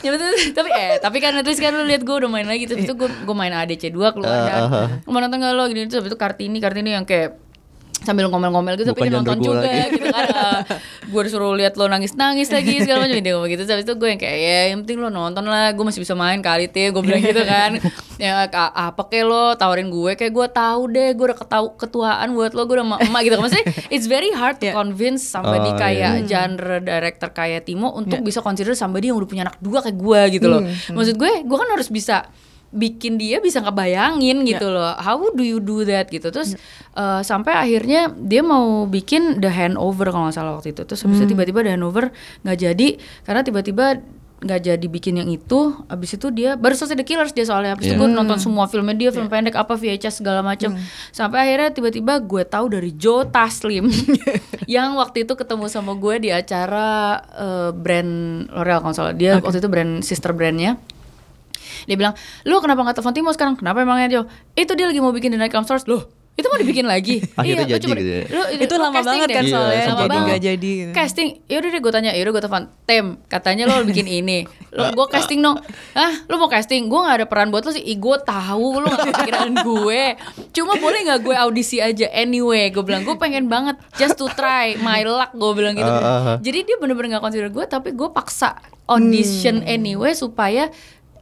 ya betul tapi eh tapi kan at least kan lu lihat gue udah main lagi. Terus itu gue gue main ADC 2 keluar Uh, uh-huh. "Lu mau nonton gak lo? Gini terus habis itu Kartini Kartini yang kayak sambil ngomel-ngomel gitu tapi Bukan dia nonton juga lagi. gitu kan. Gue disuruh lihat lo nangis-nangis lagi segala macam dia ngomong gitu. Habis itu gue yang kayak ya yang penting lo nonton lah gue masih bisa main kali teh gue bilang gitu kan. Ya apa kayak lo? Tawarin gue kayak gue tahu deh gue udah ketau ketuaan buat lo gue udah emak emak gitu. Maksudnya it's very hard to Yeah. convince somebody Oh, kayak genre director kayak Timo untuk bisa consider somebody yang udah punya anak dua kayak gue gitu loh. Maksud gue gue kan harus bisa bikin dia bisa ngebayangin gitu loh. How do you do that gitu? Terus eh, sampai akhirnya dia mau bikin the handover kalau nggak salah waktu itu. Terus habis itu tiba-tiba the handover nggak jadi karena tiba-tiba nggak jadi bikin yang itu. Habis itu dia baru selesai The Killers dia soalnya. Habis itu gue nonton semua filmnya dia film pendek apa VHS segala macam sampai akhirnya tiba-tiba gue tahu dari Joe Taslim yang waktu itu ketemu sama gue di acara eh, brand L'Oreal kalau nggak salah. Dia waktu itu brand sister brandnya dia bilang, lu kenapa nggak telepon Timo sekarang? Kenapa emangnya Jo? Itu dia lagi mau bikin The Night Comes First. Loh, itu mau dibikin lagi? Akhirnya gua jadi coba- gitu ya. Lu, Itu lu lama banget deh. kan Iya, soalnya sempat lama banget. nggak jadi. gitu. Casting, yaudah deh gue tanya, yaudah gue telepon Tem, katanya lo bikin ini lo, Gue casting dong Hah, lo mau casting? Gue gak ada peran buat lo sih Ih, gue tahu lo gak kepikiran gue Cuma boleh gak gue audisi aja Anyway, gue bilang, gue pengen banget Just to try, my luck Gue bilang gitu Ah, ah, ah. Jadi dia bener-bener gak consider gue Tapi gue paksa audition Hmm. anyway Supaya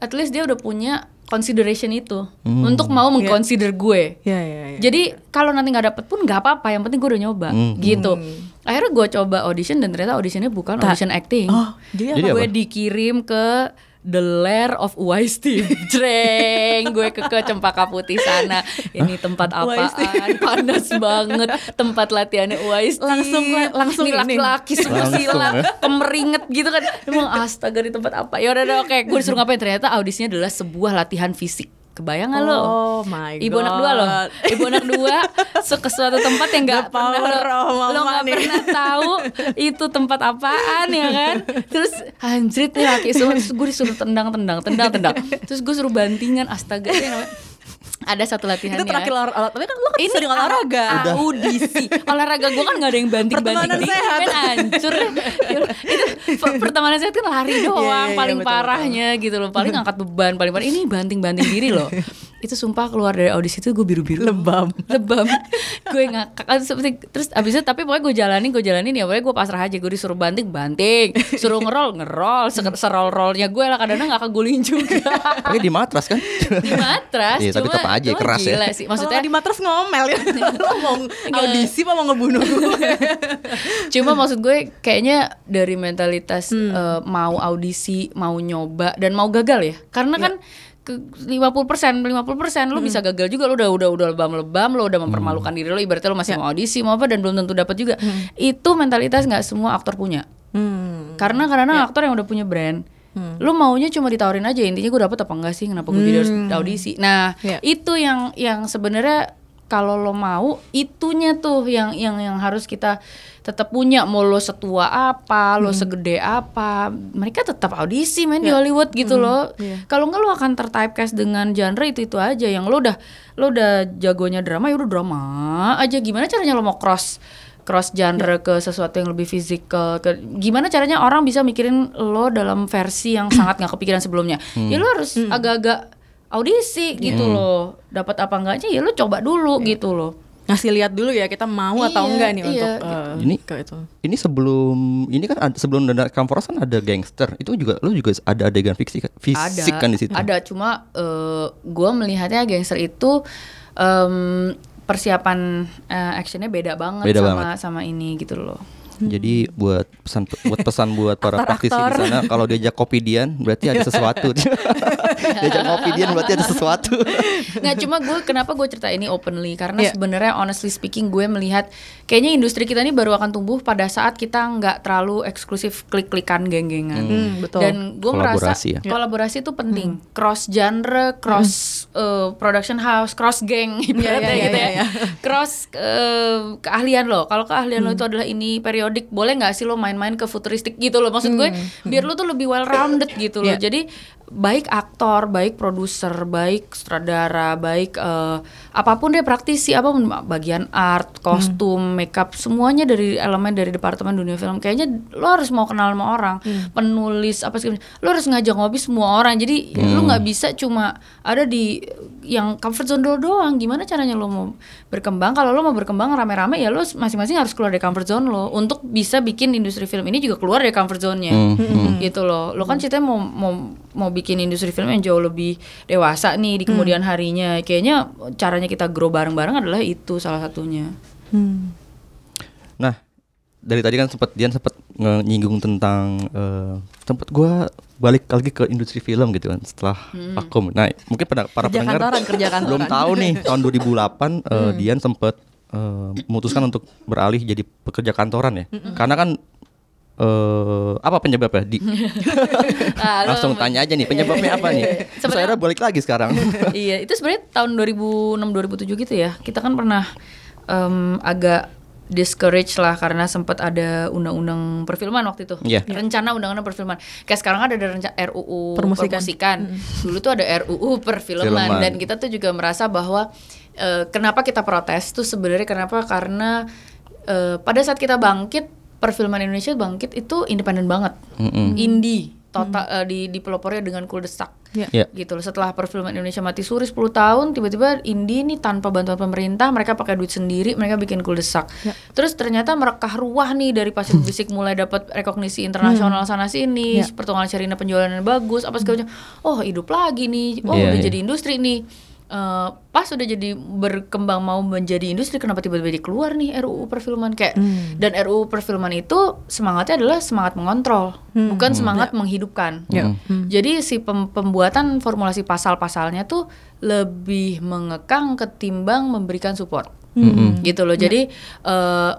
at least dia udah punya consideration itu. Untuk mau mengconsider gue. Ya ya ya. jadi kalau nanti nggak dapet pun nggak apa-apa, yang penting gue udah nyoba. Hmm. gitu. Akhirnya gue coba audition dan ternyata auditionnya bukan Ta- audition acting. Oh, jadi Jadi gue dikirim ke The Lair of Wise Team Jreng Gue ke, ke Cempaka Putih sana. Ini tempat apaan? Panas banget. Tempat latihannya Wise Team Langsung la- langsung Ini laki-laki semua silat ya. Kemeringet gitu kan. Emang astaga di tempat apa? Ya udah oke. Gue disuruh ngapain? Ternyata audisinya adalah sebuah latihan fisik Kebayang gak lo? Oh my Ibu anak dua loh Ibu anak dua Ke suatu tempat yang gak pernah lo, lo gak nih. pernah tahu Itu tempat apaan ya kan Terus anjrit nih laki semua Terus gue disuruh tendang tendang Tendang tendang Terus gue suruh bantingan Astaga namanya ada satu latihannya. Itu terakhir olahraga. Tapi kan lo kan sering olahraga. a- audisi. Olahraga gue kan gak ada yang banting banting Pertemanan sehat. kan hancur. Itu pe- pertemanan sehat kan lari doang Iya, iya, paling betul, parahnya gitu loh. Paling angkat beban paling parah. Ini banting banting diri loh itu sumpah keluar dari audisi itu gue biru-biru. Lebam. lebam. Gue ngakak. Kan seperti terus abis itu tapi pokoknya gue jalanin gue jalanin ya. Pokoknya gue pasrah aja. Gue disuruh banting banting. Suruh ngerol ngerol. Se- serol rolnya gue lah. Kadang-kadang ngakak guling juga. Tapi di matras kan? di matras Iya, tapi tetap aja keras ya. gila sih. Maksudnya maksudnya di matras ngomel ya. Lo mau audisi mau ngebunuh gue? Cuma maksud gue kayaknya dari mentalitas eh, mau audisi, mau nyoba dan mau gagal ya. Karena kan ke 50% 50% lu bisa gagal juga lu udah udah udah lebam-lebam lu udah mempermalukan diri lu ibaratnya lu masih mau audisi mau apa dan belum tentu dapat juga. Itu mentalitas nggak semua aktor punya. Hmm. Karena kadang-kadang aktor yang udah punya brand Lu maunya cuma ditawarin aja intinya gue dapet apa enggak sih kenapa gue jadi harus audisi. Nah, Ya. itu yang yang sebenarnya kalau lo mau itunya tuh yang yang yang harus kita tetap punya. Mau lo setua apa lo segede apa mereka tetap audisi main di Hollywood gitu loh. Kalau enggak lo akan tertypecast dengan genre itu itu aja. Yang lo udah lo udah jagonya drama ya udah drama aja. Gimana caranya lo mau cross cross genre ke sesuatu yang lebih fisikal ke gimana caranya orang bisa mikirin lo dalam versi yang sangat nggak kepikiran sebelumnya? Ya lo harus agak-agak audisi gitu loh dapat apa enggaknya ya lo coba dulu gitu loh Ngasih lihat dulu ya kita mau atau Iya, enggak nih iya. untuk eh, Ini- ke itu. Ini sebelum ini kan ada, sebelum ada Kamporas kan ada gangster. Itu juga lu juga ada adegan fiksi fisik ada kan di situ. ada cuma eh, gua melihatnya gangster itu em, persiapan eh, actionnya beda banget Beda sama banget. sama ini gitu loh Jadi buat pesan buat pesan buat para praktisi di sana kalau diajak kopi Dian berarti ada sesuatu. diajak kopi Dian berarti ada sesuatu. nggak cuma gue kenapa gue cerita ini openly karena Iya. sebenarnya honestly speaking gue melihat kayaknya industri kita ini baru akan tumbuh pada saat kita nggak terlalu eksklusif klik-klikan geng-gengan Hmm, betul. dan gue merasa Kolaborasi ya. kolaborasi itu penting cross genre cross uh, production house cross geng ibaratnya iya, gitu iya, ya iya. cross uh, keahlian lo kalau keahlian lo itu adalah ini periodik boleh nggak sih lo main-main ke futuristik gitu loh? Maksud gue biar lo tuh lebih well rounded gitu loh. Jadi baik aktor, baik produser, baik sutradara, baik eh, apa pun deh praktisi, apa pun bagian art, kostum, makeup, semuanya dari elemen dari departemen dunia film. Kayaknya lo harus mau kenal sama orang, penulis apa sih, lo harus ngajak ngopi semua orang. Jadi lo nggak bisa cuma ada di yang comfort zone lo doang. Gimana caranya lo mau berkembang? Kalau lo mau berkembang rame-rame ya lo masing-masing harus keluar dari comfort zone lo untuk bisa bikin industri film ini juga keluar dari comfort zone-nya gitu loh. Lo kan ceritanya mau mau mau bikin industri film yang jauh lebih dewasa nih di kemudian harinya. Kayaknya caranya kita grow bareng-bareng adalah itu salah satunya. Hmm. Nah, dari tadi kan sempat Dian sempat nyinggung tentang eh tempat gua balik lagi ke industri film gitu kan setelah vakum. Nah, mungkin pada para Kerja pendengar kantoran, kerja kantoran. belum tahu nih tahun 2008 eh, Dian sempat eh, memutuskan untuk beralih jadi pekerja kantoran ya. Karena kan eh apa penyebabnya? Di, Ah, langsung tanya aja nih penyebabnya apa nih? Terus Sebenarnya- akhirnya balik lagi sekarang. iya, itu sebenarnya tahun 2006 2007 gitu ya. Kita kan pernah em, agak discourage lah karena sempat ada undang-undang perfilman waktu itu. Iya. Rencana undang-undang perfilman. Kayak sekarang ada rencana RUU Permusikan. permusikan. Dulu tuh ada RUU perfilman Filman. dan kita tuh juga merasa bahwa eh, kenapa kita protes tuh sebenarnya kenapa karena eh, pada saat kita bangkit perfilman Indonesia bangkit itu independen banget. Mm-mm. Indie total eh, di dipelopornya dengan kuldesak Iya. Iya. gitu loh setelah perfilman Indonesia mati suri 10 tahun tiba-tiba indie nih tanpa bantuan pemerintah mereka pakai duit sendiri mereka bikin kuldesak Ya. terus ternyata merekah ruah nih dari pasir bisik mulai dapat rekognisi internasional sana sini Ya. pertumbuhan Sherina penjualannya bagus apa segala macam oh hidup lagi nih oh Iya, udah iya. jadi industri nih Eh, pas udah jadi berkembang mau menjadi industri kenapa tiba-tiba keluar nih RUU perfilman? Kayak dan RUU perfilman itu semangatnya adalah semangat mengontrol bukan semangat menghidupkan. Ya. jadi si pem- pembuatan formulasi pasal-pasalnya tuh lebih mengekang ketimbang memberikan support. Gitu loh. Jadi eh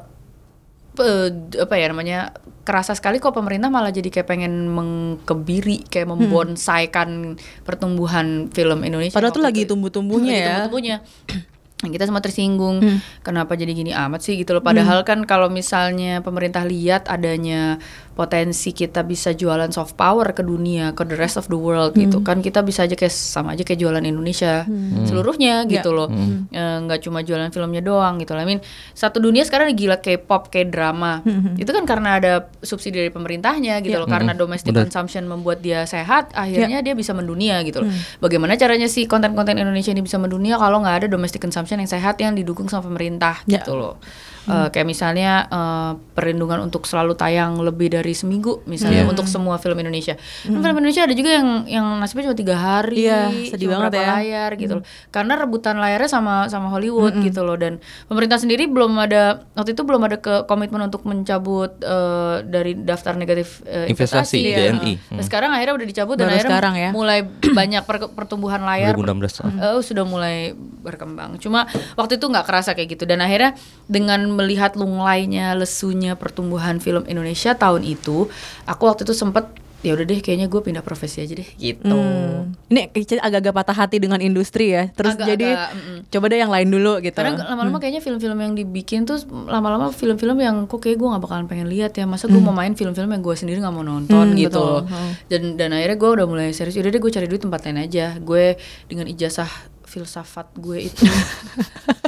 pe- apa ya namanya kerasa sekali kok pemerintah malah jadi kayak pengen mengkebiri kayak membonsaikan pertumbuhan film Indonesia. Padahal tuh lagi tumbuh-tumbuhnya ya. tumbuh-tumbuhnya. Kita semua tersinggung Hmm. kenapa jadi gini amat sih gitu loh padahal kan kalau misalnya pemerintah lihat adanya potensi kita bisa jualan soft power ke dunia ke the rest of the world gitu Hmm. kan kita bisa aja kayak sama aja kayak jualan Indonesia seluruhnya gitu Ya. loh Eh, nggak cuma jualan filmnya doang gitu lah I mean satu dunia sekarang gila K-pop kayak drama itu kan karena ada subsidi dari pemerintahnya gitu Ya. loh karena domestic Benar. consumption membuat dia sehat akhirnya dia bisa mendunia gitu loh Hmm. bagaimana caranya sih konten-konten Indonesia ini bisa mendunia kalau nggak ada domestic consumption yang sehat yang didukung sama pemerintah Ya. gitu loh Eh, kayak misalnya eh, perlindungan untuk selalu tayang lebih dari seminggu misalnya Iya. untuk semua film Indonesia Kan film Indonesia ada juga yang yang nasibnya cuma tiga hari Iya, sedih cuma banget ya. layar gitu loh karena rebutan layarnya sama sama Hollywood gitu loh dan pemerintah sendiri belum ada waktu itu belum ada ke komitmen untuk mencabut eh, dari daftar negatif eh, Investasi, investasi, DNI. Nah, dan sekarang akhirnya udah dicabut dan Baru akhirnya sekarang ya. mulai banyak per- pertumbuhan layar 2016. eh, sudah mulai berkembang. Cuma waktu itu nggak kerasa kayak gitu dan akhirnya dengan melihat lunglainya lesunya pertumbuhan film Indonesia tahun itu, aku waktu itu sempet ya udah deh kayaknya gue pindah profesi aja deh gitu. Hmm. Ini kayaknya agak-agak patah hati dengan industri ya. Terus Agak-agak, jadi mm-mm. coba deh yang lain dulu gitu. Karena lama-lama kayaknya film-film yang dibikin tuh lama-lama film-film yang kok kayak gue nggak bakalan pengen lihat ya. Masa gue mau main film-film yang gue sendiri nggak mau nonton Hmm, gitu. betul. Hmm. Dan dan akhirnya gue udah mulai serius. Udah deh gue cari duit tempat lain aja. Gue dengan ijazah filsafat gue itu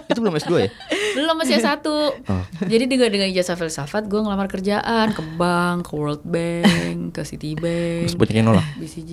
Itu belum S2 ya? belum masih satu. Oh. Jadi dengan dengan ijazah filsafat gue ngelamar kerjaan ke bank, ke World Bank, ke Citibank. Terus banyak yang nolak. BCG,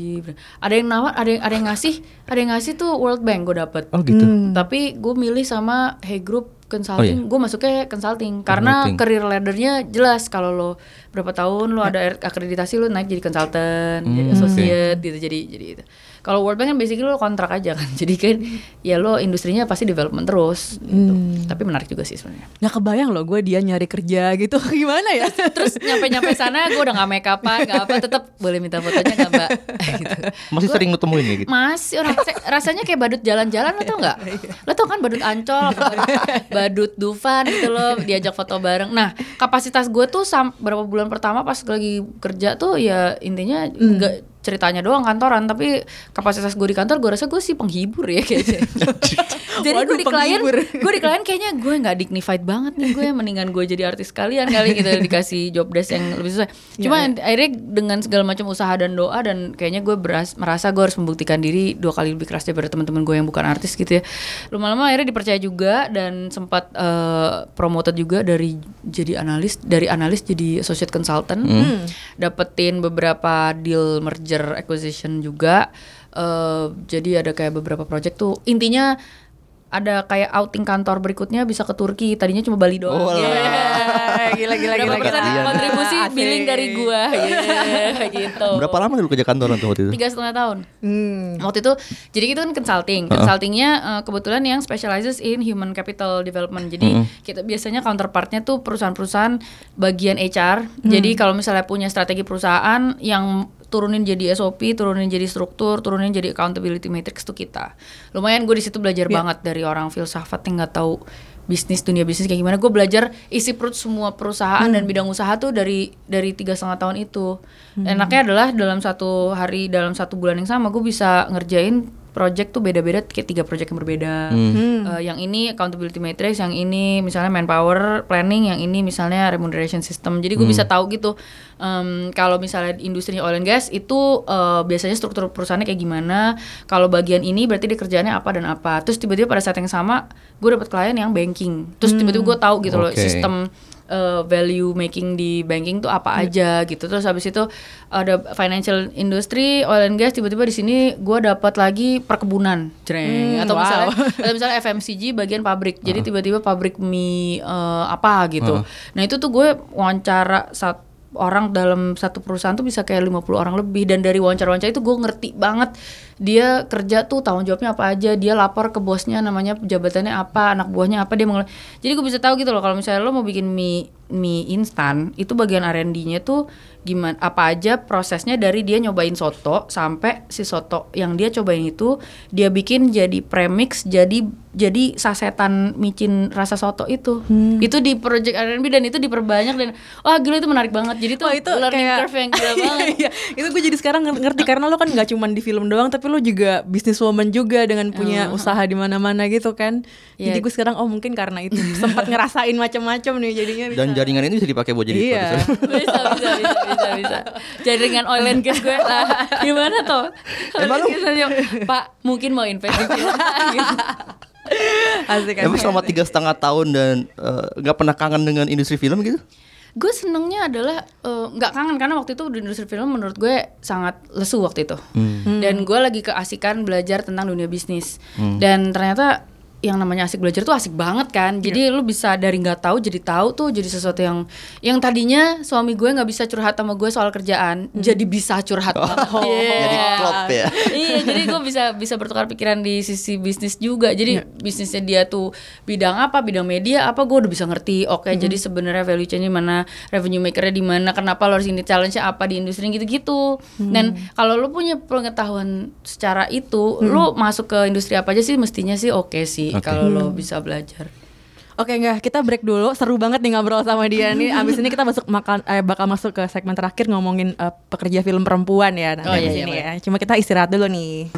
ada yang nawar, ada yang ada yang ngasih, ada yang ngasih tuh World Bank gue dapet. Oh gitu. Hmm. Tapi gue milih sama Hey Group Consulting, Oh, iya. gue masuknya consulting karena Consulting. career laddernya jelas kalau lo berapa tahun lo ada akreditasi lo naik jadi consultant, jadi Hmm, associate gitu jadi jadi itu. Kalau World Bank kan basically lo kontrak aja kan, jadi kan ya lo industrinya pasti development terus. Gitu. Hmm. Tapi menarik juga sih sebenarnya. Nggak kebayang loh gue dia nyari kerja gitu gimana ya? Terus nyampe-nyampe sana gue udah nggak make upan, nggak apa, tetap boleh minta fotonya nggak mbak? gitu. Masih sering ketemuin kayak gitu. Masih orang rasa- rasanya kayak badut jalan-jalan lo tau nggak? Lo tau kan badut ancol, apa badut, badut Dufan gitu loh diajak foto bareng. Nah kapasitas gue tuh sam berapa bulan pertama pas lagi kerja tuh ya intinya nggak ceritanya doang kantoran tapi kapasitas gue di kantor gue rasa gue sih penghibur ya kayaknya. jadi Waduh, gue di klien, gue di klien kayaknya gue nggak dignified banget nih gue mendingan gue jadi artis kalian kali gitu dikasih job desk yang lebih susah. Cuma akhirnya dengan segala macam usaha dan doa dan kayaknya gue beras, merasa gue harus membuktikan diri dua kali lebih keras daripada teman-teman gue yang bukan artis gitu ya. Lama-lama akhirnya dipercaya juga dan sempat eh, promoted juga dari jadi analis dari analis jadi associate consultant. Dapetin beberapa deal merger acquisition juga. Eh, jadi ada kayak beberapa project tuh intinya ada kayak outing kantor berikutnya bisa ke Turki tadinya cuma Bali doang. Oh. Yeah. Gila, gila, Berapa gila, persen gila. kontribusi Asik. billing dari gua Yeah, gitu. Berapa lama dulu kerja kantoran tuh waktu itu? Tiga setengah tahun. Hmm. Waktu itu jadi itu kan consulting. Consultingnya eh, kebetulan yang specializes in human capital development. Jadi kita biasanya counterpartnya tuh perusahaan-perusahaan bagian HR. Jadi kalau misalnya punya strategi perusahaan yang turunin jadi SOP, turunin jadi struktur, turunin jadi accountability matrix tuh kita. Lumayan gue di situ belajar Iya. banget dari orang filsafat yang nggak tahu bisnis dunia bisnis kayak gimana. Gue belajar isi perut semua perusahaan dan bidang usaha tuh dari dari tiga setengah tahun itu. Enaknya adalah dalam satu hari dalam satu bulan yang sama gue bisa ngerjain project tuh beda-beda kayak tiga project yang berbeda. Eh, yang ini accountability matrix, yang ini misalnya manpower planning, yang ini misalnya remuneration system. Jadi gue bisa tahu gitu em, kalau misalnya industri oil and gas itu eh, biasanya struktur perusahaannya kayak gimana. Kalau bagian ini berarti dia kerjaannya apa dan apa. Terus tiba-tiba pada saat yang sama gue dapet klien yang banking. Terus tiba-tiba gue tahu gitu loh Oke. sistem uh, value making di banking tuh apa aja gitu. Terus habis itu ada financial industry oil and gas tiba-tiba di sini gue dapat lagi perkebunan. Jreng. Hmm, atau wow. misalnya atau misalnya FMCG bagian pabrik. Jadi tiba-tiba pabrik mie uh, apa gitu. Nah itu tuh gue wawancara satu orang dalam satu perusahaan tuh bisa kayak 50 orang lebih. Dan dari wawancara-wawancara itu gue ngerti banget dia kerja tuh tanggung jawabnya apa aja. Dia lapor ke bosnya namanya jabatannya apa anak buahnya apa dia mengel- jadi gue bisa tahu gitu loh kalau misalnya lo mau bikin mie mie instan itu bagian R&D-nya tuh gimana apa aja prosesnya dari dia nyobain soto sampai si soto yang dia cobain itu dia bikin jadi premix jadi jadi sasetan micin rasa soto itu Hmm. itu di project R&B dan itu diperbanyak dan wah gila itu menarik banget jadi tuh Wah, itu learning kayak- curve yang gila banget Iya, itu gue jadi sekarang nger- ngerti karena lo kan nggak cuma di film doang, tapi lo juga businesswoman juga dengan punya usaha di mana-mana gitu kan. Jadi Iya. gue sekarang oh mungkin karena itu sempat ngerasain macam-macam nih jadinya. bisa. Dan jaringan ini bisa dipakai buat jadi Iya. produser. bisa bisa bisa bisa bisa jaringan oil and gas gue lah gimana toh Emang lu- pak mungkin mau invest di film gitu. Asik Emang asik. selama tiga setengah tahun dan eh, nggak pernah kangen dengan industri film gitu? gue senengnya adalah eh, nggak kangen karena waktu itu di industri film menurut gue sangat lesu waktu itu dan gue lagi keasikan belajar tentang dunia bisnis dan ternyata yang namanya asik belajar tuh asik banget kan. Jadi lu bisa dari nggak tahu jadi tahu tuh jadi sesuatu yang yang tadinya suami gue nggak bisa curhat sama gue soal kerjaan jadi bisa curhat. Banget Iya. Jadi klop ya. iya jadi gue bisa bisa bertukar pikiran di sisi bisnis juga. Jadi bisnisnya dia tuh bidang apa bidang media apa gue udah bisa ngerti. Oke jadi sebenarnya value chain di mana revenue makernya di mana kenapa lo harus ini challenge apa di industri gitu-gitu. Dan kalau lo punya pengetahuan secara itu lo masuk ke industri apa aja sih mestinya sih oke sih Oke. kalau lo bisa belajar Oke enggak, kita break dulu. Seru banget nih ngobrol sama dia nih. Abis ini kita masuk makan eh, bakal masuk ke segmen terakhir ngomongin eh, pekerja film perempuan ya nanti Oh, di iya, sini iya, ya. Cuma kita istirahat dulu nih.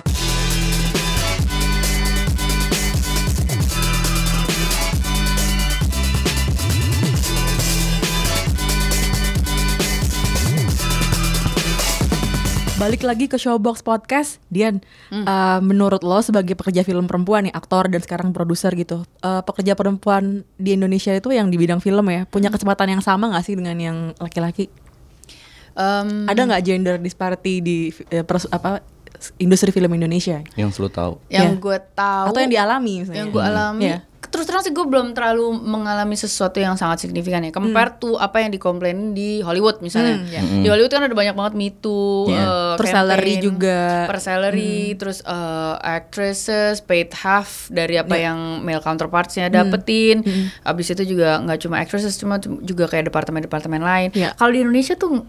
Balik lagi ke Showbox Podcast, Dian. eh, menurut lo sebagai pekerja film perempuan nih, aktor dan sekarang produser gitu, eh, pekerja perempuan di Indonesia itu yang di bidang film ya, punya kesempatan yang sama nggak sih dengan yang laki-laki? Em, Ada nggak gender disparity di eh, pers- apa industri film Indonesia? Yang selalu tahu. yang Iya. gue tahu Atau yang dialami misalnya? yang gue alami Iya. Terus terang sih gue belum terlalu mengalami sesuatu yang sangat signifikan ya compare to apa yang dikomplainin di Hollywood misalnya Hmm, iya. di Hollywood kan ada banyak banget Me Too Iya. eh, Terus campaign, salary juga. per salary terus eh, actresses paid half dari apa Iya. yang male counterpartsnya Hmm. dapetin abis itu juga nggak cuma actresses cuma juga kayak departemen-departemen lain Iya. kalau di Indonesia tuh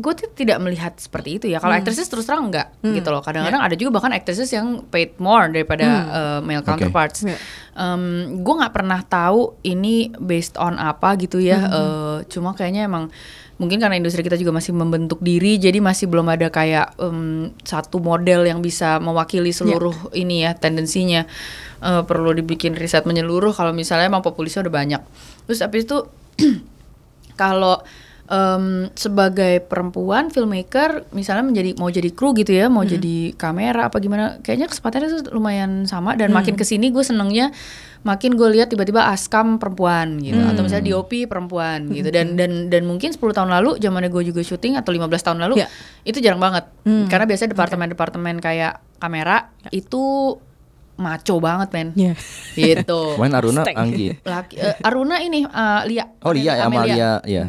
gue tuh tidak melihat seperti itu ya. Kalau Hmm. actresses terus terang enggak gitu loh. Kadang-kadang ada juga bahkan actresses yang paid more daripada uh, male counterparts. Iya. Um, gue nggak pernah tahu ini based on apa gitu ya. Uh, cuma kayaknya emang mungkin karena industri kita juga masih membentuk diri, jadi masih belum ada kayak um, satu model yang bisa mewakili seluruh ini ya tendensinya. Uh, perlu dibikin riset menyeluruh. Kalau misalnya emang populisnya udah banyak. Terus habis itu kalau em, sebagai perempuan filmmaker misalnya menjadi mau jadi kru gitu ya mau jadi kamera apa gimana kayaknya kesempatannya tuh lumayan sama dan makin ke sini gue senengnya makin gue lihat tiba-tiba askam perempuan gitu atau misalnya DOP perempuan gitu. Dan dan dan mungkin 10 tahun lalu zamannya gue juga syuting atau 15 tahun lalu Ya. itu jarang banget. Karena biasanya departemen-departemen kayak kamera itu maco banget men. Iya. gitu. Kemarin Aruna. Anggi. Laki, eh, Aruna ini eh, Lia. Oh Lia ya Amalia ya.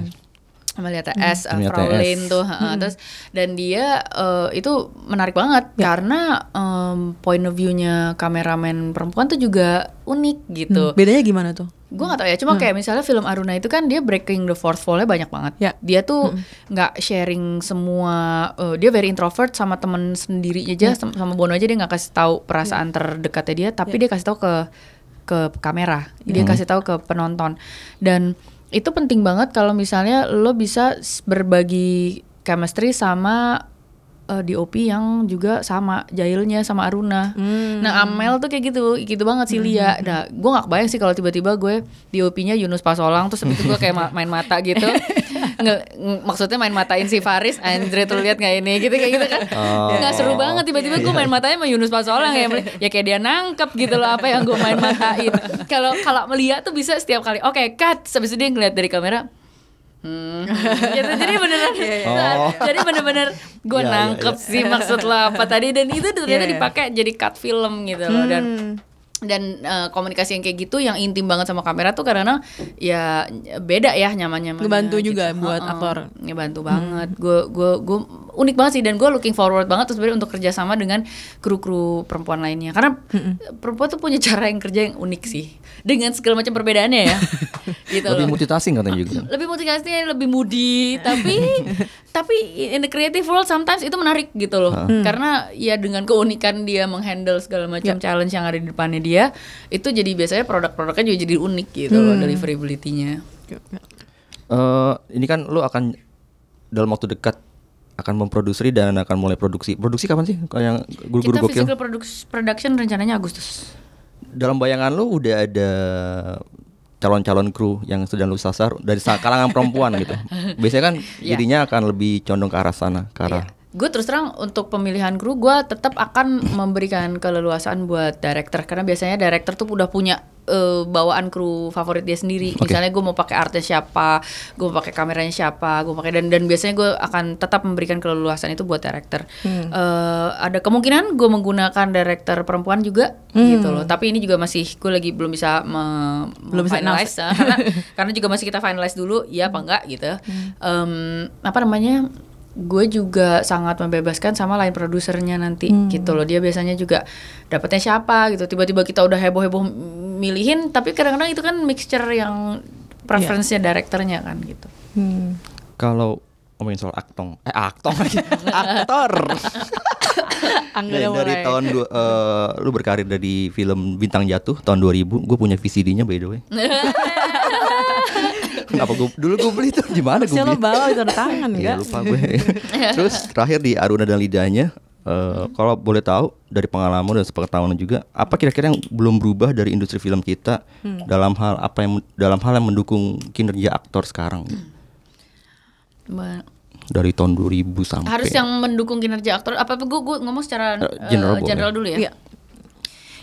Amalia TS, uh, Amalia Fraulein TS. tuh, uh, terus dan dia uh, itu menarik banget karena um, point of view-nya kameramen perempuan tuh juga unik gitu. Hmm, Bedanya gimana tuh? Gue gak tau ya, cuma kayak misalnya film Aruna itu kan dia breaking the fourth wall-nya banyak banget. Ya. Dia tuh nggak sharing semua, uh, dia very introvert sama temen sendiri aja, sama, sama Bono aja dia nggak kasih tahu perasaan terdekatnya dia, tapi dia kasih tahu ke ke kamera, dia kasih tahu ke penonton. Dan itu penting banget kalau misalnya lo bisa berbagi chemistry sama uh, DOP yang juga sama Jailnya sama Aruna. Nah Amel tuh kayak gitu, gitu banget sih Lia. Nah gue gak kebayang sih kalau tiba-tiba gue DOP-nya Yunus Pasolang terus itu gue kayak ma- main mata gitu. Nge, ng- maksudnya main matain si Faris, Andre tuh lihat nggak ini gitu kayak gitu kan. Oh. Nggak seru banget tiba-tiba gue main matanya sama Yunus Pasolang ya. Ya kayak dia nangkep gitu loh apa yang gue main matain. Kalau kalau melihat tuh bisa setiap kali. Oke, cut. Habis itu dia ngeliat dari kamera. Hmm, gitu. Jadi beneran, Oh. jadi bener-bener gue Iya, iya, nangkep iya. sih maksud lo apa tadi dan itu ternyata Iya, iya. dipakai jadi cut film gitu loh Hmm. dan eh, komunikasi yang kayak gitu yang intim banget sama kamera tuh karena ya beda ya nyaman nyaman Ngebantu juga buat aktor. ngebantu banget gue gue gue unik banget sih dan gue looking forward banget tuh sebenarnya untuk kerjasama dengan kru-kru perempuan lainnya. Karena perempuan tuh punya cara yang kerja yang unik sih dengan segala macam perbedaannya ya. Gitu Lebih loh. multitasking katanya juga. lebih motivasinya lebih moody tapi tapi in the creative world sometimes itu menarik gitu loh. Karena ya dengan keunikan dia menghandle segala macam challenge yang ada di depannya dia itu jadi biasanya produk-produknya juga jadi unik gitu loh deliverability-nya. Eh, ini kan lu akan dalam waktu dekat akan memproduksi dan akan mulai produksi. Produksi kapan sih? Kalau yang guru-guru kita gokil. physical produc- production rencananya Agustus Dalam bayangan lu udah ada calon-calon kru yang sedang lu sasar dari kalangan perempuan gitu. Biasanya kan Iya. jadinya akan lebih condong ke arah sana, ke arah Gue terus terang untuk pemilihan kru gue tetap akan memberikan keleluasaan buat director karena biasanya director tuh udah punya eh, bawaan kru favorit dia sendiri. Oke. Misalnya gue mau pakai artnya siapa, gue mau pakai kameranya siapa, gue pakai dan dan biasanya gue akan tetap memberikan keleluasaan itu buat director. Hmm. Eh, ada kemungkinan gue menggunakan director perempuan juga gitu loh. Tapi ini juga masih gue lagi belum bisa me- Hmm. Belum bisa finalize karena karena juga masih kita finalize dulu ya apa enggak gitu. Hmm. Em, apa namanya? Gue juga sangat membebaskan sama lain produsernya nanti Hmm. gitu loh dia biasanya juga dapetnya siapa gitu tiba-tiba kita udah heboh heboh milihin tapi kadang-kadang itu kan mixture yang preference-nya directornya kan gitu Hmm. Kalau ngomongin soal aktong, eh aktong lagi, aktor. Angga dari, mulai. tahun dua, eh, lu berkarir dari film Bintang Jatuh tahun 2000, gue punya VCD-nya by the way. Kenapa gue dulu gue beli tuh gimana gue Harusnya lo beli? bawa itu ada tangan Ya lupa gue. Terus terakhir di Aruna dan Lidahnya, eh, kalau boleh tahu dari pengalaman dan sepengetahuan juga, apa kira-kira yang belum berubah dari industri film kita dalam hal apa yang dalam hal yang mendukung kinerja aktor sekarang Ba- dari tahun 2000 sampai harus yang mendukung kinerja aktor apa gue gue ngomong secara eh, general boleh. general dulu ya Iya.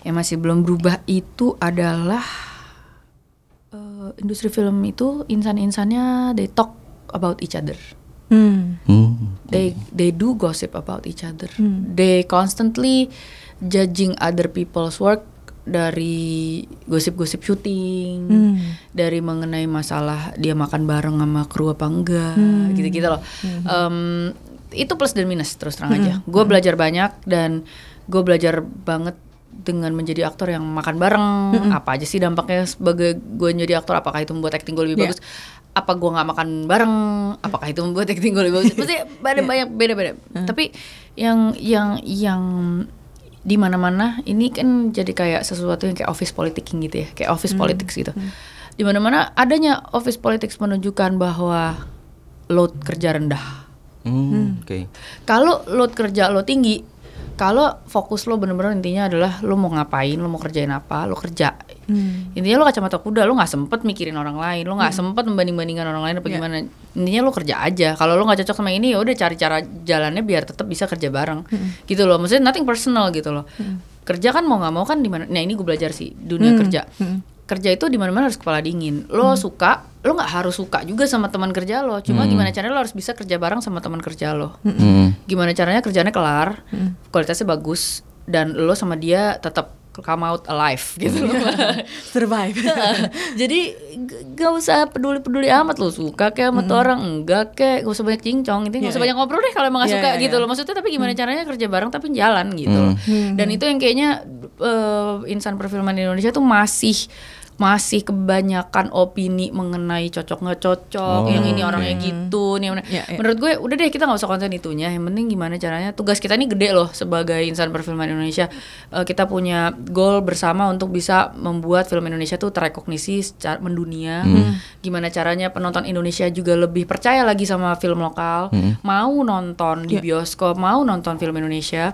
yang masih belum berubah itu adalah eh, industri film itu insan-insannya they talk about each other Hmm. Hmm. they they do gossip about each other. They constantly judging other people's work dari gosip-gosip syuting, Hmm. dari mengenai masalah dia makan bareng sama kru apa enggak, gitu-gitu loh. Em, itu plus dan minus terus terang aja. Gue belajar banyak dan gue belajar banget dengan menjadi aktor yang makan bareng. Apa aja sih dampaknya sebagai gue jadi aktor? Apakah itu membuat acting gue lebih Iya. bagus? apa gue nggak makan bareng apakah itu membuat acting gue lebih bagus maksudnya ada banyak beda-beda tapi yang yang yang di mana-mana ini kan jadi kayak sesuatu yang kayak office politicking gitu ya kayak office politics gitu di mana-mana adanya office politics menunjukkan bahwa load kerja rendah Hmm, Oke. kalau load kerja lo tinggi kalau fokus lo bener-bener intinya adalah lo mau ngapain lo mau kerjain apa lo kerja. Hmm. intinya lo kacamata kuda lo nggak sempet mikirin orang lain lo nggak sempet membanding-bandingkan orang lain apa Iya. gimana. Intinya lo kerja aja. Kalau lo nggak cocok sama ini ya udah cari cara jalannya biar tetap bisa kerja bareng. Gitu loh. Maksudnya nothing personal gitu loh. Kerja kan mau nggak mau kan di mana nah ini gue belajar sih dunia Hmm. kerja kerja itu di mana-mana harus kepala dingin. Lo suka lo nggak harus suka juga sama teman kerja lo. Cuma gimana caranya lo harus bisa kerja bareng sama teman kerja lo? Hmm. gimana caranya kerjanya kelar kualitasnya bagus dan lo sama dia tetap come out alive gitu loh. Survive. jadi gak usah peduli peduli amat lo suka kayak sama tuh orang enggak kayak gak usah banyak cincong itu gak Iya, usah banyak ngobrol deh kalau emang gak Iya, suka iya, gitu iya. loh. Maksudnya tapi gimana caranya kerja bareng tapi jalan gitu loh. Dan itu yang kayaknya eh, insan perfilman di Indonesia tuh masih masih kebanyakan opini mengenai cocok nggak cocok Oh, yang ini orangnya gitu nih Iya, iya. menurut gue udah deh kita nggak usah konsen itunya. Yang penting gimana caranya? Tugas kita ini gede loh sebagai insan perfilman Indonesia. Eh, kita punya goal bersama untuk bisa membuat film Indonesia tuh terekognisi secara mendunia. Gimana caranya penonton Indonesia juga lebih percaya lagi sama film lokal. Mau nonton di Iya. bioskop mau nonton film Indonesia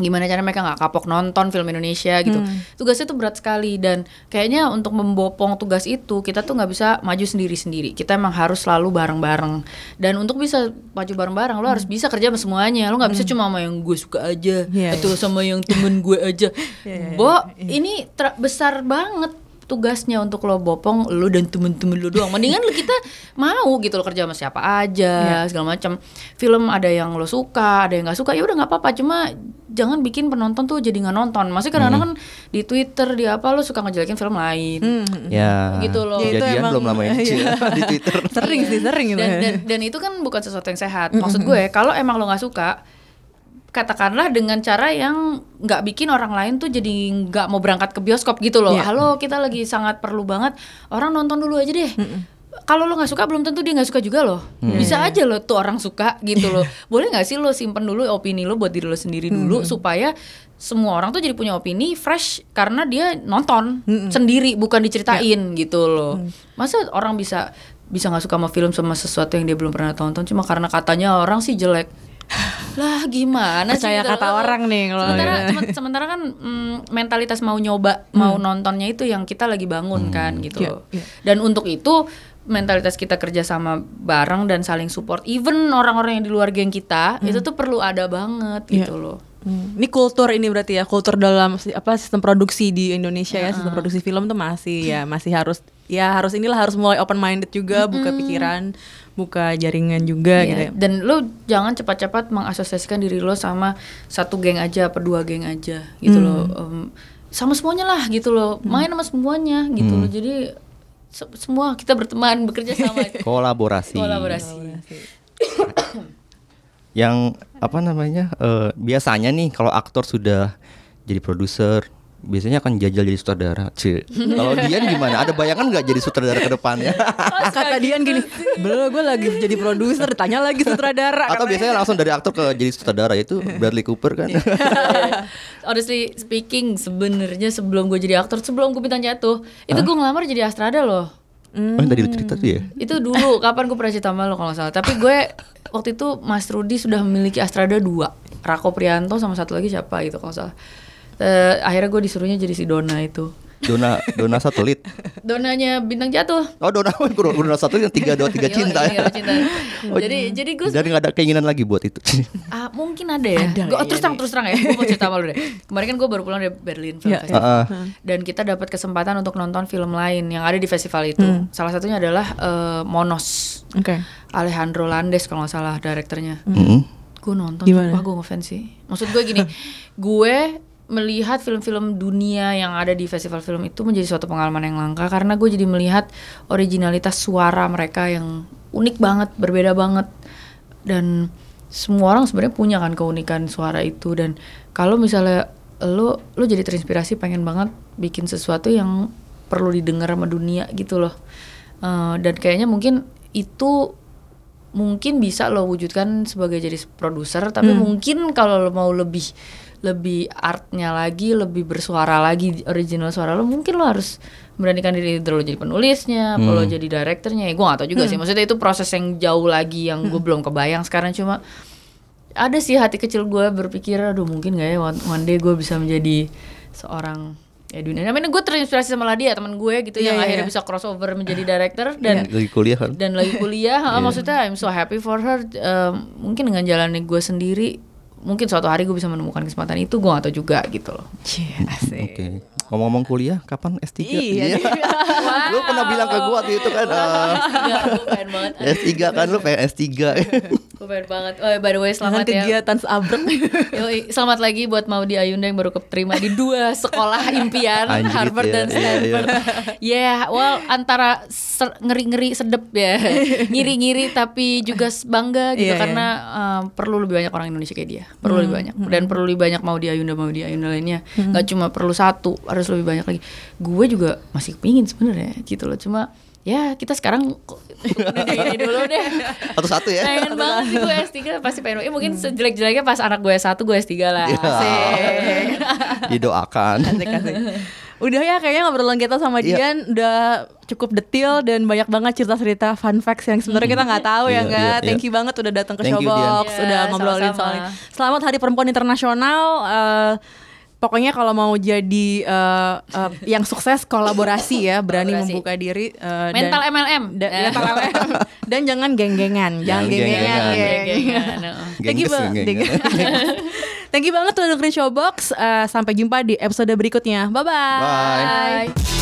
gimana caranya mereka nggak kapok nonton film Indonesia gitu. Tugasnya tuh berat sekali dan kayaknya untuk membopong tugas itu kita tuh nggak bisa maju sendiri sendiri kita emang harus selalu bareng bareng dan untuk bisa maju bareng bareng lo harus bisa kerja sama semuanya. Lo nggak bisa cuma sama yang gue suka aja Iya, atau sama yang temen gue aja. Iya, iya, bo ini besar banget tugasnya untuk lo bopong lo dan temen-temen lo doang mendingan lo kita mau gitu lo kerja sama siapa aja Iya. segala macam film ada yang lo suka ada yang nggak suka ya udah nggak apa-apa cuma jangan bikin penonton tuh jadi nggak nonton. Maksudnya kadang-kadang kan di Twitter di apa lu suka ngejelekin film lain. Ya. Gitu loh. Ya, itu Kejadian emang- belum lama ini iya. di Twitter. Sering sih, sering gitu. dan, dan dan itu kan bukan sesuatu yang sehat. Maksud gue kalau emang lo nggak suka katakanlah dengan cara yang nggak bikin orang lain tuh jadi nggak mau berangkat ke bioskop gitu loh. Iya. Halo, kita lagi sangat perlu banget orang nonton dulu aja deh. Kalau lo nggak suka belum tentu dia nggak suka juga loh. Bisa aja lo tuh orang suka gitu loh. Boleh nggak sih lo simpen dulu opini lo buat diri lo sendiri dulu supaya semua orang tuh jadi punya opini fresh karena dia nonton sendiri bukan diceritain gitu loh. Masa orang bisa bisa nggak suka sama film sama sesuatu yang dia belum pernah tonton cuma karena katanya orang sih jelek. Lah gimana sih Percaya gitu. kata orang nih kalau sementara cuma- sementara kan mm, mentalitas mau nyoba mau nontonnya itu yang kita lagi bangun kan gitu loh. iya. dan untuk itu mentalitas kita kerja sama bareng dan saling support even orang-orang yang di luar geng kita itu tuh perlu ada banget Iya. gitu loh Hmm. Ini kultur ini berarti ya kultur dalam apa sistem produksi di Indonesia ya sistem produksi film tuh masih ya masih harus ya harus inilah harus mulai open minded juga buka pikiran buka jaringan juga Iya, gitu ya. dan lo jangan cepat-cepat mengasosiasikan diri lo sama satu geng aja apa dua geng aja gitu loh Em, sama semuanya lah gitu loh main sama semuanya gitu loh. Jadi se- semua kita berteman bekerja sama Kolaborasi. kolaborasi Yang apa namanya? eh, biasanya nih kalau aktor sudah jadi produser, biasanya akan jajal jadi sutradara. Cie. Kalau Dian gimana? Ada bayangan nggak jadi sutradara ke depannya? Kata Dian gini, belum gue lagi jadi produser, tanya lagi sutradara. Atau katanya. biasanya langsung dari aktor ke jadi sutradara itu Bradley Cooper kan? Honestly speaking, sebenarnya sebelum gue jadi aktor, sebelum gue bintang jatuh, itu gue ngelamar jadi Astrada loh. Oh, yang tadi lu cerita tuh ya? Itu dulu, kapan gue pernah cerita sama lo kalau salah. Tapi gue waktu itu Mas Rudi sudah memiliki Astrada dua, Rako Prianto sama satu lagi siapa gitu kalau salah. Eh, akhirnya gue disuruhnya jadi si Dona itu. Dona Dona satelit. Donanya bintang jatuh. Oh Dona Dona satelit yang tiga dua tiga Iya, cinta. iya, ya. cinta. Oh, jadi jadi gue Jadi nggak ada keinginan lagi buat itu. Ah, mungkin ada ya. Ada Gua- oh, kayaknya terus terang deh. terus terang ya. Gue mau cerita sama lu deh. Kemarin kan gue baru pulang dari Berlin Film Iya, Festival. Ah, Dan kita dapat kesempatan untuk nonton film lain yang ada di festival itu. Hmm. Salah satunya adalah eh, Monos. Oke. Alejandro Landes kalau nggak salah direkturnya. Mm-mm. Gue nonton, Gimana? wah gue ngefans sih. Maksud gue gini, gue melihat film-film dunia yang ada di festival film itu menjadi suatu pengalaman yang langka karena gue jadi melihat originalitas suara mereka yang unik banget, berbeda banget. Dan semua orang sebenarnya punya kan keunikan suara itu. Dan kalau misalnya lo lo jadi terinspirasi pengen banget bikin sesuatu yang perlu didengar sama dunia gitu loh. Eh, dan kayaknya mungkin itu mungkin bisa lo wujudkan sebagai jadi produser tapi mungkin kalau lo mau lebih lebih artnya lagi lebih bersuara lagi original suara lo mungkin lo harus beranikan diri lo jadi penulisnya apa lo jadi direkturnya ya gue gak tau juga sih. Maksudnya itu proses yang jauh lagi yang gue belum kebayang sekarang. Cuma ada sih hati kecil gue berpikir aduh mungkin gak ya one, one day gue bisa menjadi seorang ya dunia namanya gue terinspirasi sama Ladia teman gue gitu Iya, yang iya, akhirnya iya. bisa crossover menjadi director dan Lagi kuliah kan? dan lagi kuliah. Ha, maksudnya I'm so happy for her Um, mungkin dengan jalannya gue sendiri mungkin suatu hari gue bisa menemukan kesempatan itu gue gak tau juga gitu loh asik. Oke. Ngomong-ngomong kuliah, kapan S3? Iya, Lu pernah bilang ke gua waktu itu kan eh, gue pengen banget S3 kan lu pengen S3. gue pengen banget oh by the way Dengan selamat ya kegiatan seabrek. Selamat lagi buat Maudi Ayunda yang baru keterima di dua sekolah impian Anjrit Harvard ya, dan iya, Stanford. Ya, well antara ser- ngeri-ngeri sedep ya, ngiri-ngiri tapi juga bangga gitu Iya, iya. karena um, perlu lebih banyak orang Indonesia kayak dia, perlu lebih banyak dan perlu lebih banyak Maudi Ayunda Maudi Ayunda lainnya. Gak cuma perlu satu, harus lebih banyak lagi. Gue juga masih pingin sebenarnya gitu loh, cuma ya kita sekarang ini dulu deh. Satu-satu ya. Pengen banget sih gue S3 pasti pengen. Ya, mungkin sejelek-jeleknya pas anak gue S1 gue S3 lah. Ya. Asik. Didoakan. Asik, asik. Udah ya kayaknya ngobrolan kita sama Iya. Dian udah cukup detail dan banyak banget cerita-cerita fun facts yang sebenarnya kita nggak tahu ya Iya, nggak. iya, Thank iya. you banget udah datang ke Thank you, Showbox, Dian. udah Iya, ngobrolin sama-sama. soal ini. Selamat Hari Perempuan Internasional. eh, pokoknya kalau mau jadi eh, eh, yang sukses kolaborasi ya, berani Kolaborasi. membuka diri. dan- Mental MLM. da- Eh. mental MLM. dan jangan geng-gengan, jangan geng-gengan. geng-gengan. geng. Geng-gengan, heeh. Thank you. Thank you banget udah dengerin Showbox. Eh, sampai jumpa di episode berikutnya. Bye-bye. Bye. Bye.